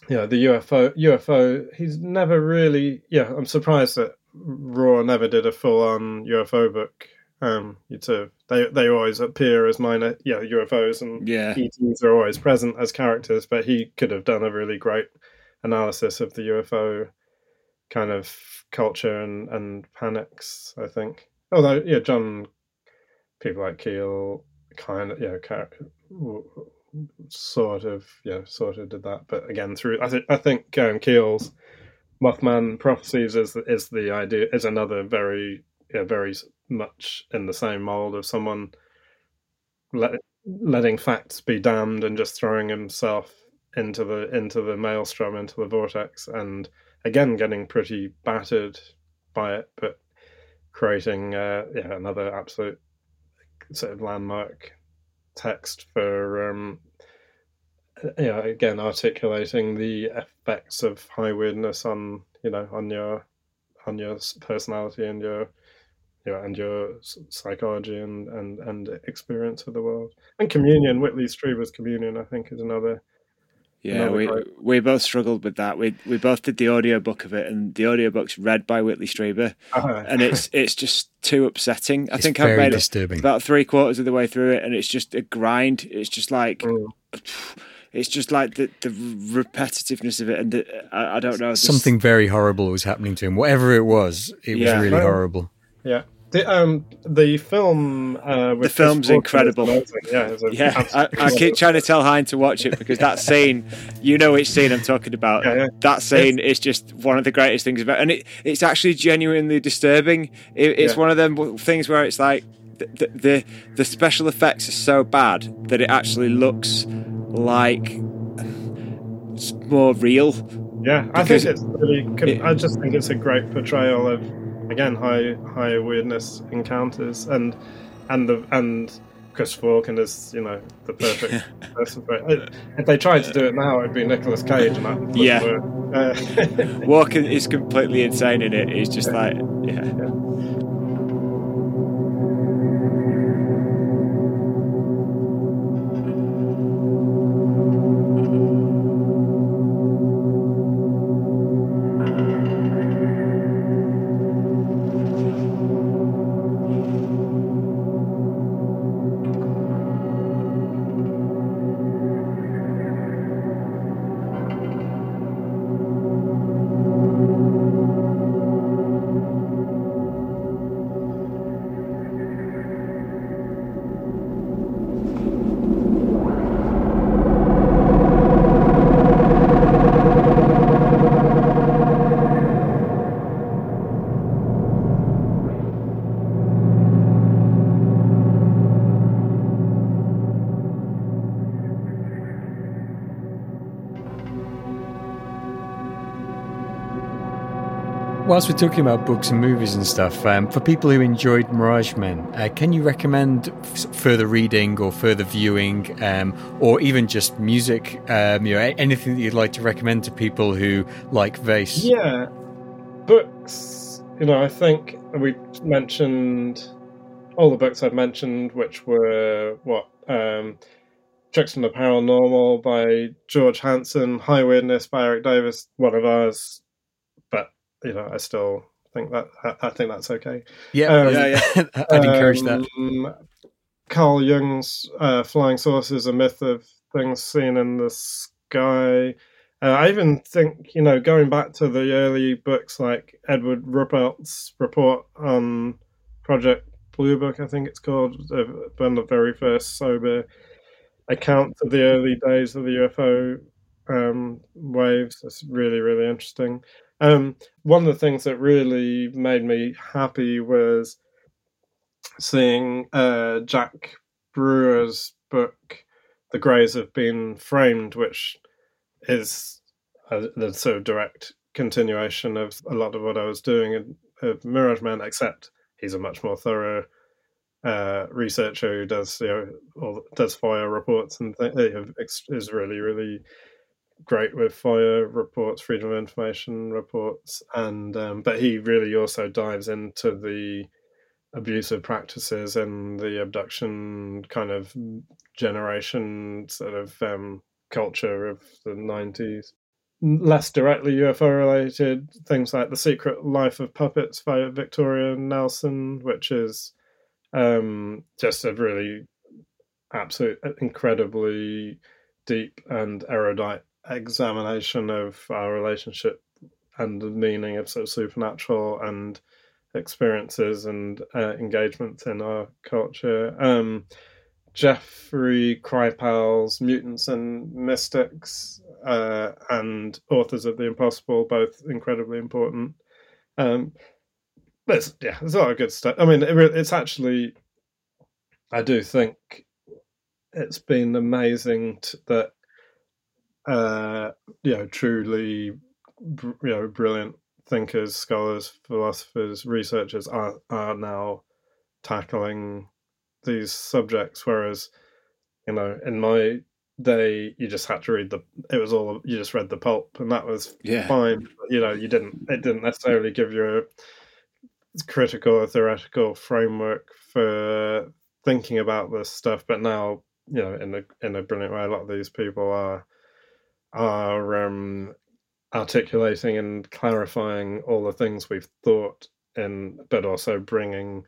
yeah, the UFO UFO. He's never really. Yeah, I'm surprised that Raw never did a full on UFO book. Um, sort they they always appear as minor, yeah, UFOs and Yeah. ETs are always present as characters, but he could have done a really great analysis of the UFO kind of culture and, and panics, I think. Although, yeah, John, people like Keel kind of, yeah, sort of, yeah, sort of did that. But again, through, I, th- I think um, Keel's Mothman Prophecies is, is the idea, is another very, yeah, very much in the same mold of someone let, letting facts be damned and just throwing himself into the into the maelstrom into the vortex and again getting pretty battered by it but creating uh, yeah another absolute sort of landmark text for um yeah again articulating the effects of high weirdness on you know on your on your personality and your you know, and your psychology and, and, and experience of the world. And communion, Whitley Strieber's communion, I think, is another. Yeah, Another we great- we both struggled with that. We we both did the audiobook of it, and the audiobook's read by Whitley Strieber, and it's [LAUGHS] it's just too upsetting. I It's think I've very made it disturbing. about three quarters of the way through it, and it's just a grind. It's just like Mm. it's just like the the repetitiveness of it, and the, I, I don't know this- Something very horrible was happening to him. Whatever it was, it was really Well, horrible. Yeah. The um the film uh The film's incredible. Yeah, Yeah, I, I keep trying to tell Hine to watch it because that scene, you know which scene I'm talking about. Yeah, yeah. That scene is just one of the greatest things about, and it, it's actually genuinely disturbing. It, it's one of them things where it's like the, the the the special effects are so bad that it actually looks like it's more real. Yeah, I think it's really. Good. I just think it's a great portrayal of, again, high high weirdness encounters, and and the and Chris Walken is you know the perfect person for it. If they tried to do it now, it'd be Nicolas Cage, and that Yeah. Uh, [LAUGHS] Walken is completely insane in it. He's just like yeah. Whilst we're talking about books and movies and stuff, um, for people who enjoyed Mirage Men, uh, can you recommend f- further reading or further viewing, um, or even just music? Um, you know, anything that you'd like to recommend to people who like Vayse? yeah, books. You know, I think we mentioned all the books I've mentioned, which were what um, Trickster and the Paranormal by George Hansen, High Weirdness by Erik Davis, one of ours. You know, I still think that I, I think that's okay. Yeah, Um, Yeah, [LAUGHS] I'd encourage that. Um, Carl Jung's uh, Flying Saucers, a myth of things seen in the sky. Uh, I even think, you know, going back to the early books like Edward Ruppelt's report on Project Blue Book, I think it's called, of the very first sober account of the early days of the UFO um, waves. It's really, really interesting. Um, one of the things that really made me happy was seeing uh, Jack Brewer's book, The Greys Have Been Framed, which is a, the sort of direct continuation of a lot of what I was doing in Mirage Men, except he's a much more thorough uh, researcher who does you know all, does FOIA reports and th- is really really great with FOIA reports, freedom of information reports, and um, but he really also dives into the abusive practices and the abduction kind of generation sort of um, culture of the 90s. Less directly UFO related, things like The Secret Life of Puppets by Victoria Nelson, which is um, just a really absolute, incredibly deep and erudite examination of our relationship and the meaning of sort of supernatural and experiences and uh, engagements in our culture. Um, Jeffrey Kripal's Mutants and Mystics uh, and Authors of the Impossible, both incredibly important. Um, yeah, there's a lot of good stuff. I mean, it, it's actually, I do think it's been amazing to, that, uh, you know, truly, you know, brilliant thinkers, scholars, philosophers, researchers are are now tackling these subjects, whereas you know in my day you just had to read the it was all you just read the pulp and that was yeah. fine you know you didn't it didn't necessarily give you a critical or theoretical framework for thinking about this stuff but now you know in a in a brilliant way a lot of these people are are um articulating and clarifying all the things we've thought and but also bringing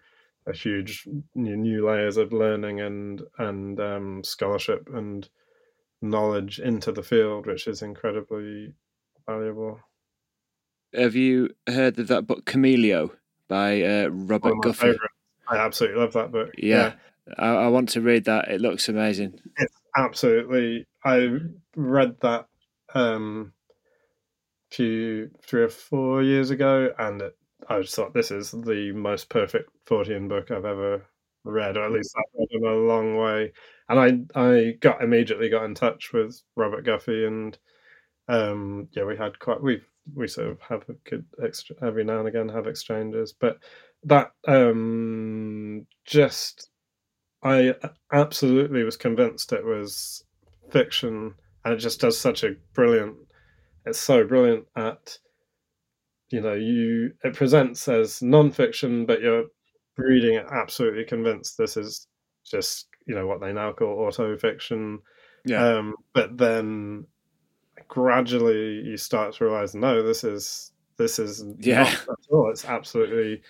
a huge new, new layers of learning and and um, scholarship and knowledge into the field, which is incredibly valuable. Have you heard of that book Chameleo by uh, Robert Guffey? I absolutely love that book. Yeah, yeah. I, I, want to read that. It looks amazing. It's absolutely. I read that um, few three or four years ago, and it, I just thought this is the most perfect Fortean book I've ever read, or at least I've read in a long way. And I I got immediately got in touch with Robert Guffey, and um, yeah, we had quite we we sort of have a good extra every now and again have exchanges, but that um, just I absolutely was convinced it was fiction, and it just does such a brilliant it's so brilliant at you know you it presents as non-fiction but you're reading it absolutely convinced this is just you know what they now call auto fiction yeah. Um, but then gradually you start to realize no this is this is yeah. at all. It's absolutely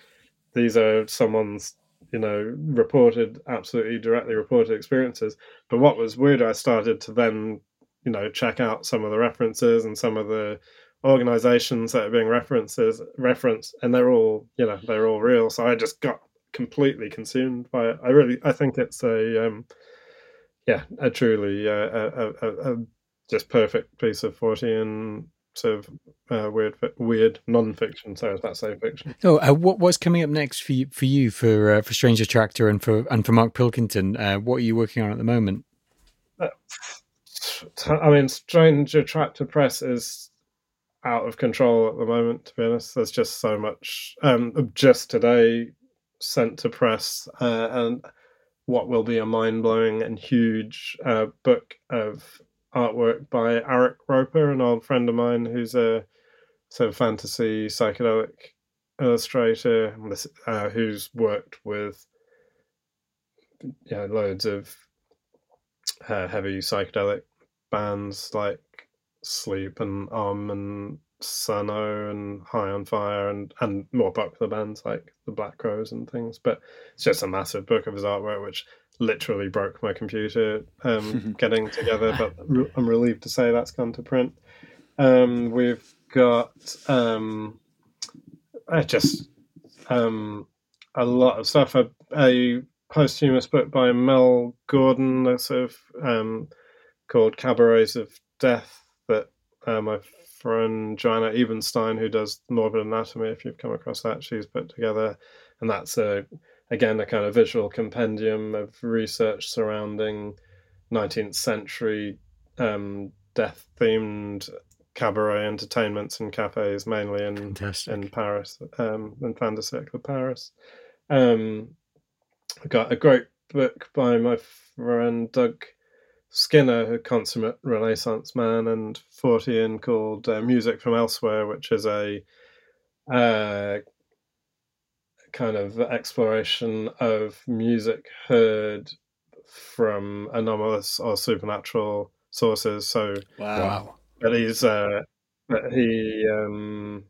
these are someone's you know reported absolutely directly reported experiences. But what was weird i started to then you know check out some of the references and some of the organizations that are being references referenced and they're all you know they're all real. So i just got completely consumed by it. I really i think it's a um yeah a truly uh, a, a, a, just perfect piece of fortean sort of uh, weird weird non-fiction so that's say fiction. Oh uh, what, what's coming up next for you for you for uh, for strange attractor and for and for mark pilkington? Uh, what are you working on at the moment? Uh, I mean, Strange Attractor Press is out of control at the moment. To be honest, there's just so much. Um, just today, sent to press, uh, and what will be a mind blowing and huge uh, book of artwork by Arik Roper, an old friend of mine who's a sort of fantasy psychedelic illustrator uh, who's worked with yeah loads of uh, heavy psychedelic bands like Sleep and Um and Sano and High on Fire and and more popular bands like the Black Crowes and things. But it's just a massive book of his artwork, which literally broke my computer um, [LAUGHS] getting together. But [LAUGHS] I'm relieved to say that's gone to print. Um, we've got um, uh, just um, a lot of stuff. A, a posthumous book by Mel Gordon, a sort of um, called Cabarets of Death that uh, my friend Joanna Ebenstein, who does Morbid Anatomy, if you've come across that, she's put together. And that's a, again a kind of visual compendium of research surrounding 19th century um, death themed cabaret entertainments and cafes, mainly in Fantastic. in Paris, um, in Fin de Siècle Paris. Um, I got a great book by my friend Doug Skinner, a consummate Renaissance man and Fortean, called uh, Music from Elsewhere, which is a uh, kind of exploration of music heard from anomalous or supernatural sources. So, Wow. Wow. but he's uh, but he um,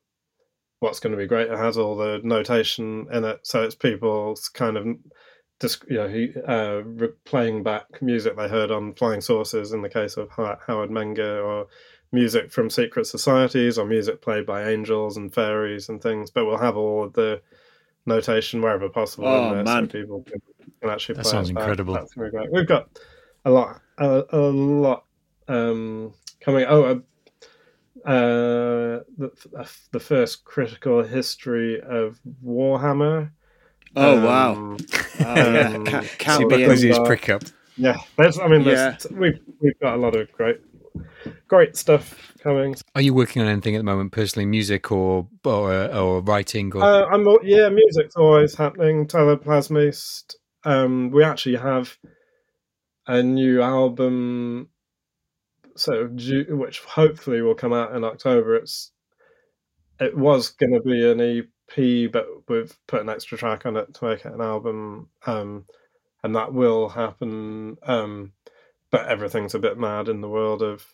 what's going to be great. It has all the notation in it, so it's people's kind of just you know he uh, playing back music they heard on flying Saucers in the case of Howard Menger or music from secret societies or music played by angels and fairies and things. But we'll have all of the notation wherever possible Oh, in there man. so people can, can actually That play sounds it back. incredible. That's gonna be great. We've got a lot, a, a lot um, coming. Oh, uh, uh, the the first critical history of Warhammer. Oh Um, wow. [LAUGHS] Oh, yeah. um, Ca- See Count me Buckley's in. prick up. Yeah, there's. I mean, there's, we've we've got a lot of great, great stuff coming. Are you working on anything at the moment, personally, music or or, uh, or writing? Or Uh, I'm yeah, music's always happening. Teleplasmiste. Um, we actually have a new album, so due, which hopefully will come out in October. It's it was going to be an EP, but we've put an extra track on it to make it an album, um, and that will happen. Um, but everything's a bit mad in the world of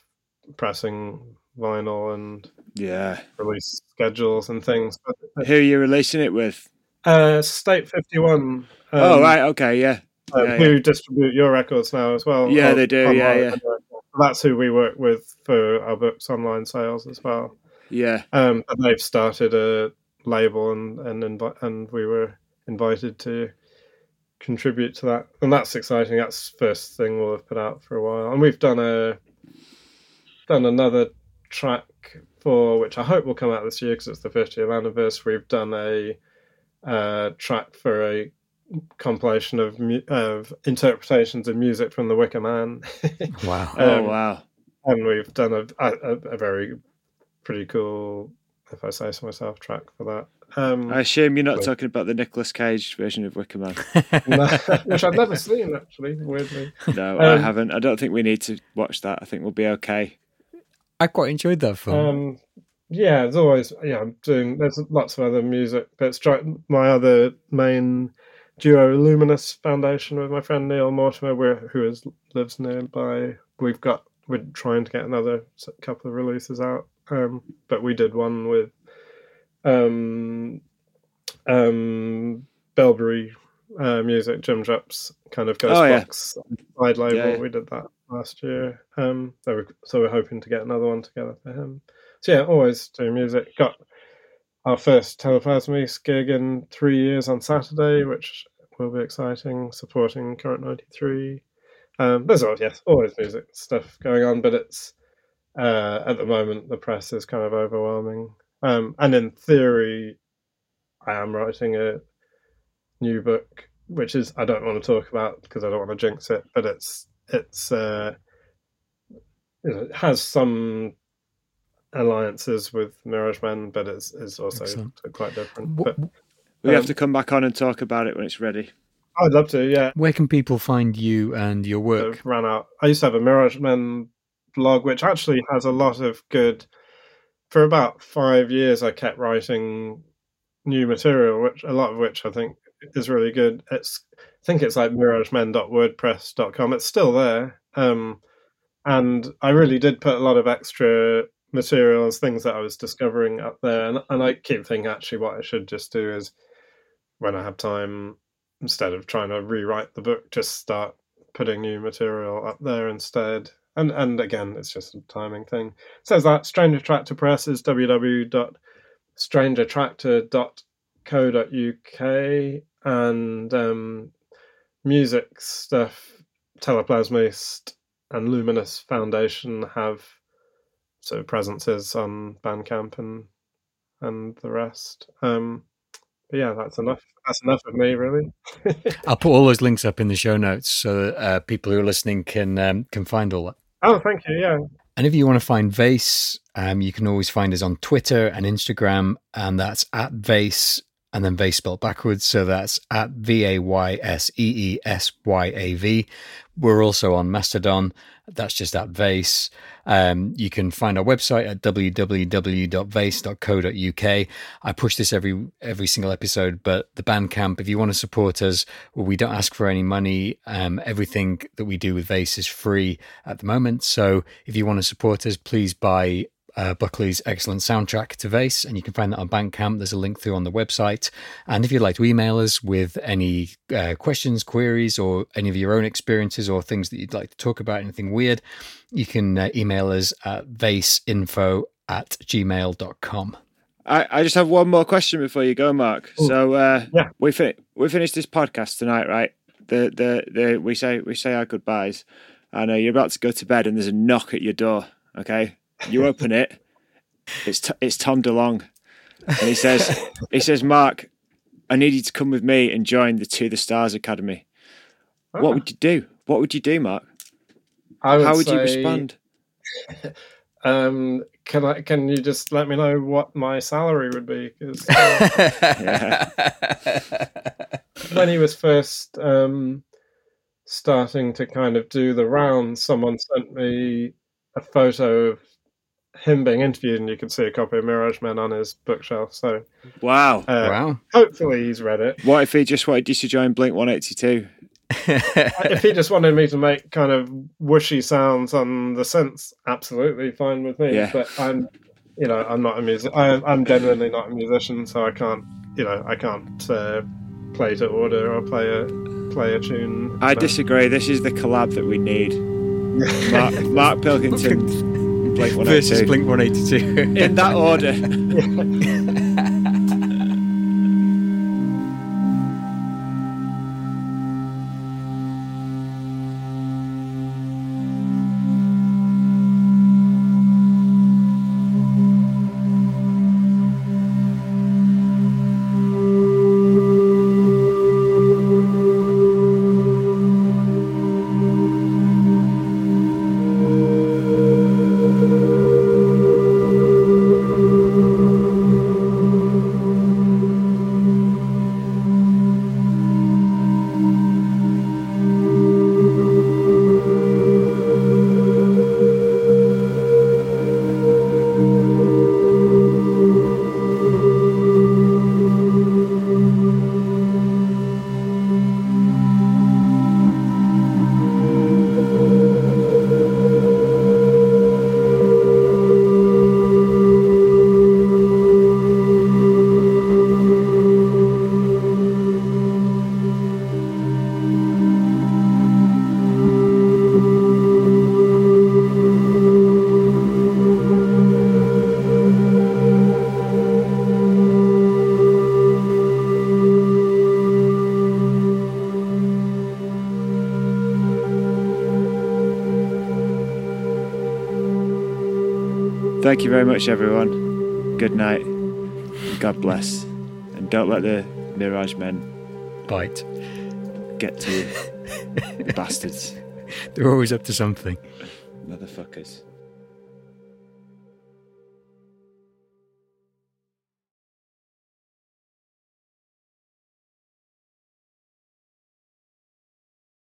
pressing vinyl and Yeah. release schedules and things. But Who are you releasing it with? Uh, State Fifty One. Um, oh right. Okay. Yeah. uh, yeah, who distribute your records now as well? Yeah, on- they do, yeah, yeah. That's who we work with for our books online sales as well. Yeah. Um, and they've started a label, and and invi- and we were invited to contribute to that, and that's exciting. That's the first thing we'll have put out for a while, and we've done a done another track for which I hope will come out this year because it's the 50th anniversary. We've done a uh, track for a compilation of mu- of interpretations of music from The Wicker Man, wow. [LAUGHS] Oh Um, wow. and we've done a, a a very pretty cool, if I say so myself, track for that. Um, I assume you're not Cool. talking about the Nicolas Cage version of Wicker Man. [LAUGHS] [LAUGHS] which I've never seen actually, weirdly. No, I Um, haven't. I don't think we need to watch that. I think we'll be okay. I quite enjoyed that film. Um, yeah, there's always yeah. I'm doing. There's lots of other music, but stri- my other main duo, Luminous Foundation, with my friend Neil Mortimer, we're, who is lives nearby. We've got we're trying to get another couple of releases out, um, but we did one with um, um, Belbury uh, Music, Jim Jupp, kind of Ghost Oh, yeah. Box side label. Yeah, yeah. We did that last year. Um, so, we're, so we're hoping to get another one together for him. So yeah, always do music. Got our first Teleplasmiste gig in three years on Saturday, which will be exciting. Supporting Current ninety three. Um, there's always yes, always music stuff going on, but it's uh, at the moment the press is kind of overwhelming. Um, and in theory, I am writing a new book, which is I don't want to talk about because I don't want to jinx it, but it's it's uh, it has some alliances with Mirage Men, but it's, it's also Excellent. quite different. But We have Um, to come back on and talk about it when it's ready. I'd love to, yeah. Where can people find you and your work? I've ran out. I used to have a Mirage Men blog, which actually has a lot of good. For about five years, I kept writing new material, which a lot of which I think is really good. It's I think it's like miragemen.wordpress.com. It's still there, um, and I really did put a lot of extra materials, things that I was discovering up there, and, and I keep thinking actually what I should just do is when I have time, instead of trying to rewrite the book, just start putting new material up there instead. And and again, it's just a timing thing. It says that Strange Attractor Press is www.strangeattractor.co.uk and um, music stuff, Teleplasmiste and Luminous Foundation have sort of presences on Bandcamp and and the rest. Um, but yeah, that's enough. That's enough of me, really. [LAUGHS] I'll put all those links up in the show notes so that uh, people who are listening can um, can find all that. Oh, thank you. Yeah. And if you want to find Vayse, um, you can always find us on Twitter and Instagram, and that's at Vayse and then Vayse spelled backwards. So that's at V A Y S E E S Y A V. We're also on Mastodon. That's just at Vayse. Um, you can find our website at www.vayse.co.uk. I push this every every single episode, but the Bandcamp, if you want to support us, well, we don't ask for any money. Um, everything that we do with Vayse is free at the moment. So if you want to support us, please buy uh, Buckley's excellent soundtrack to Vayse, and you can find that on Bandcamp. There's a link through on the website. And if you'd like to email us with any uh, questions, queries, or any of your own experiences or things that you'd like to talk about, anything weird, you can uh, email us at vayseinfo at gmail.com. I, I just have one more question before you go, Mark. Ooh. So uh, Yeah. we fin- we finished this podcast tonight, right? The the the we say we say our goodbyes, and uh, you're about to go to bed, and there's a knock at your door. Okay, you open it. It's t- it's Tom DeLonge, and he says he says Mark, I need you to come with me and join the To the Stars Academy. What would you do? What would you do, Mark? I would How would you respond? [LAUGHS] Um, can I? Can you just let me know what my salary would be? uh, [LAUGHS] when he was first um, starting to kind of do the rounds, someone sent me a photo of him being interviewed, and you can see a copy of Mirage Men on his bookshelf. So Wow. uh, wow. hopefully he's read it. What if he just wanted you to join Blink One Eighty Two? if he just wanted me to make kind of whooshy sounds on the synths, absolutely fine with me. Yeah. But I'm, you know, I'm not a music. I'm, I'm genuinely not a musician, so I can't, you know, I can't uh, play to order or play a play a tune. I So- disagree. This is the collab that we need. [LAUGHS] Mark, Mark Pilkington, Blink One Eighty Versus Blink 182. In that order. [LAUGHS] you very much, everyone. Good night. God bless. And don't let the Mirage men Bite. get to you. bastards. [LAUGHS] They're always up to something.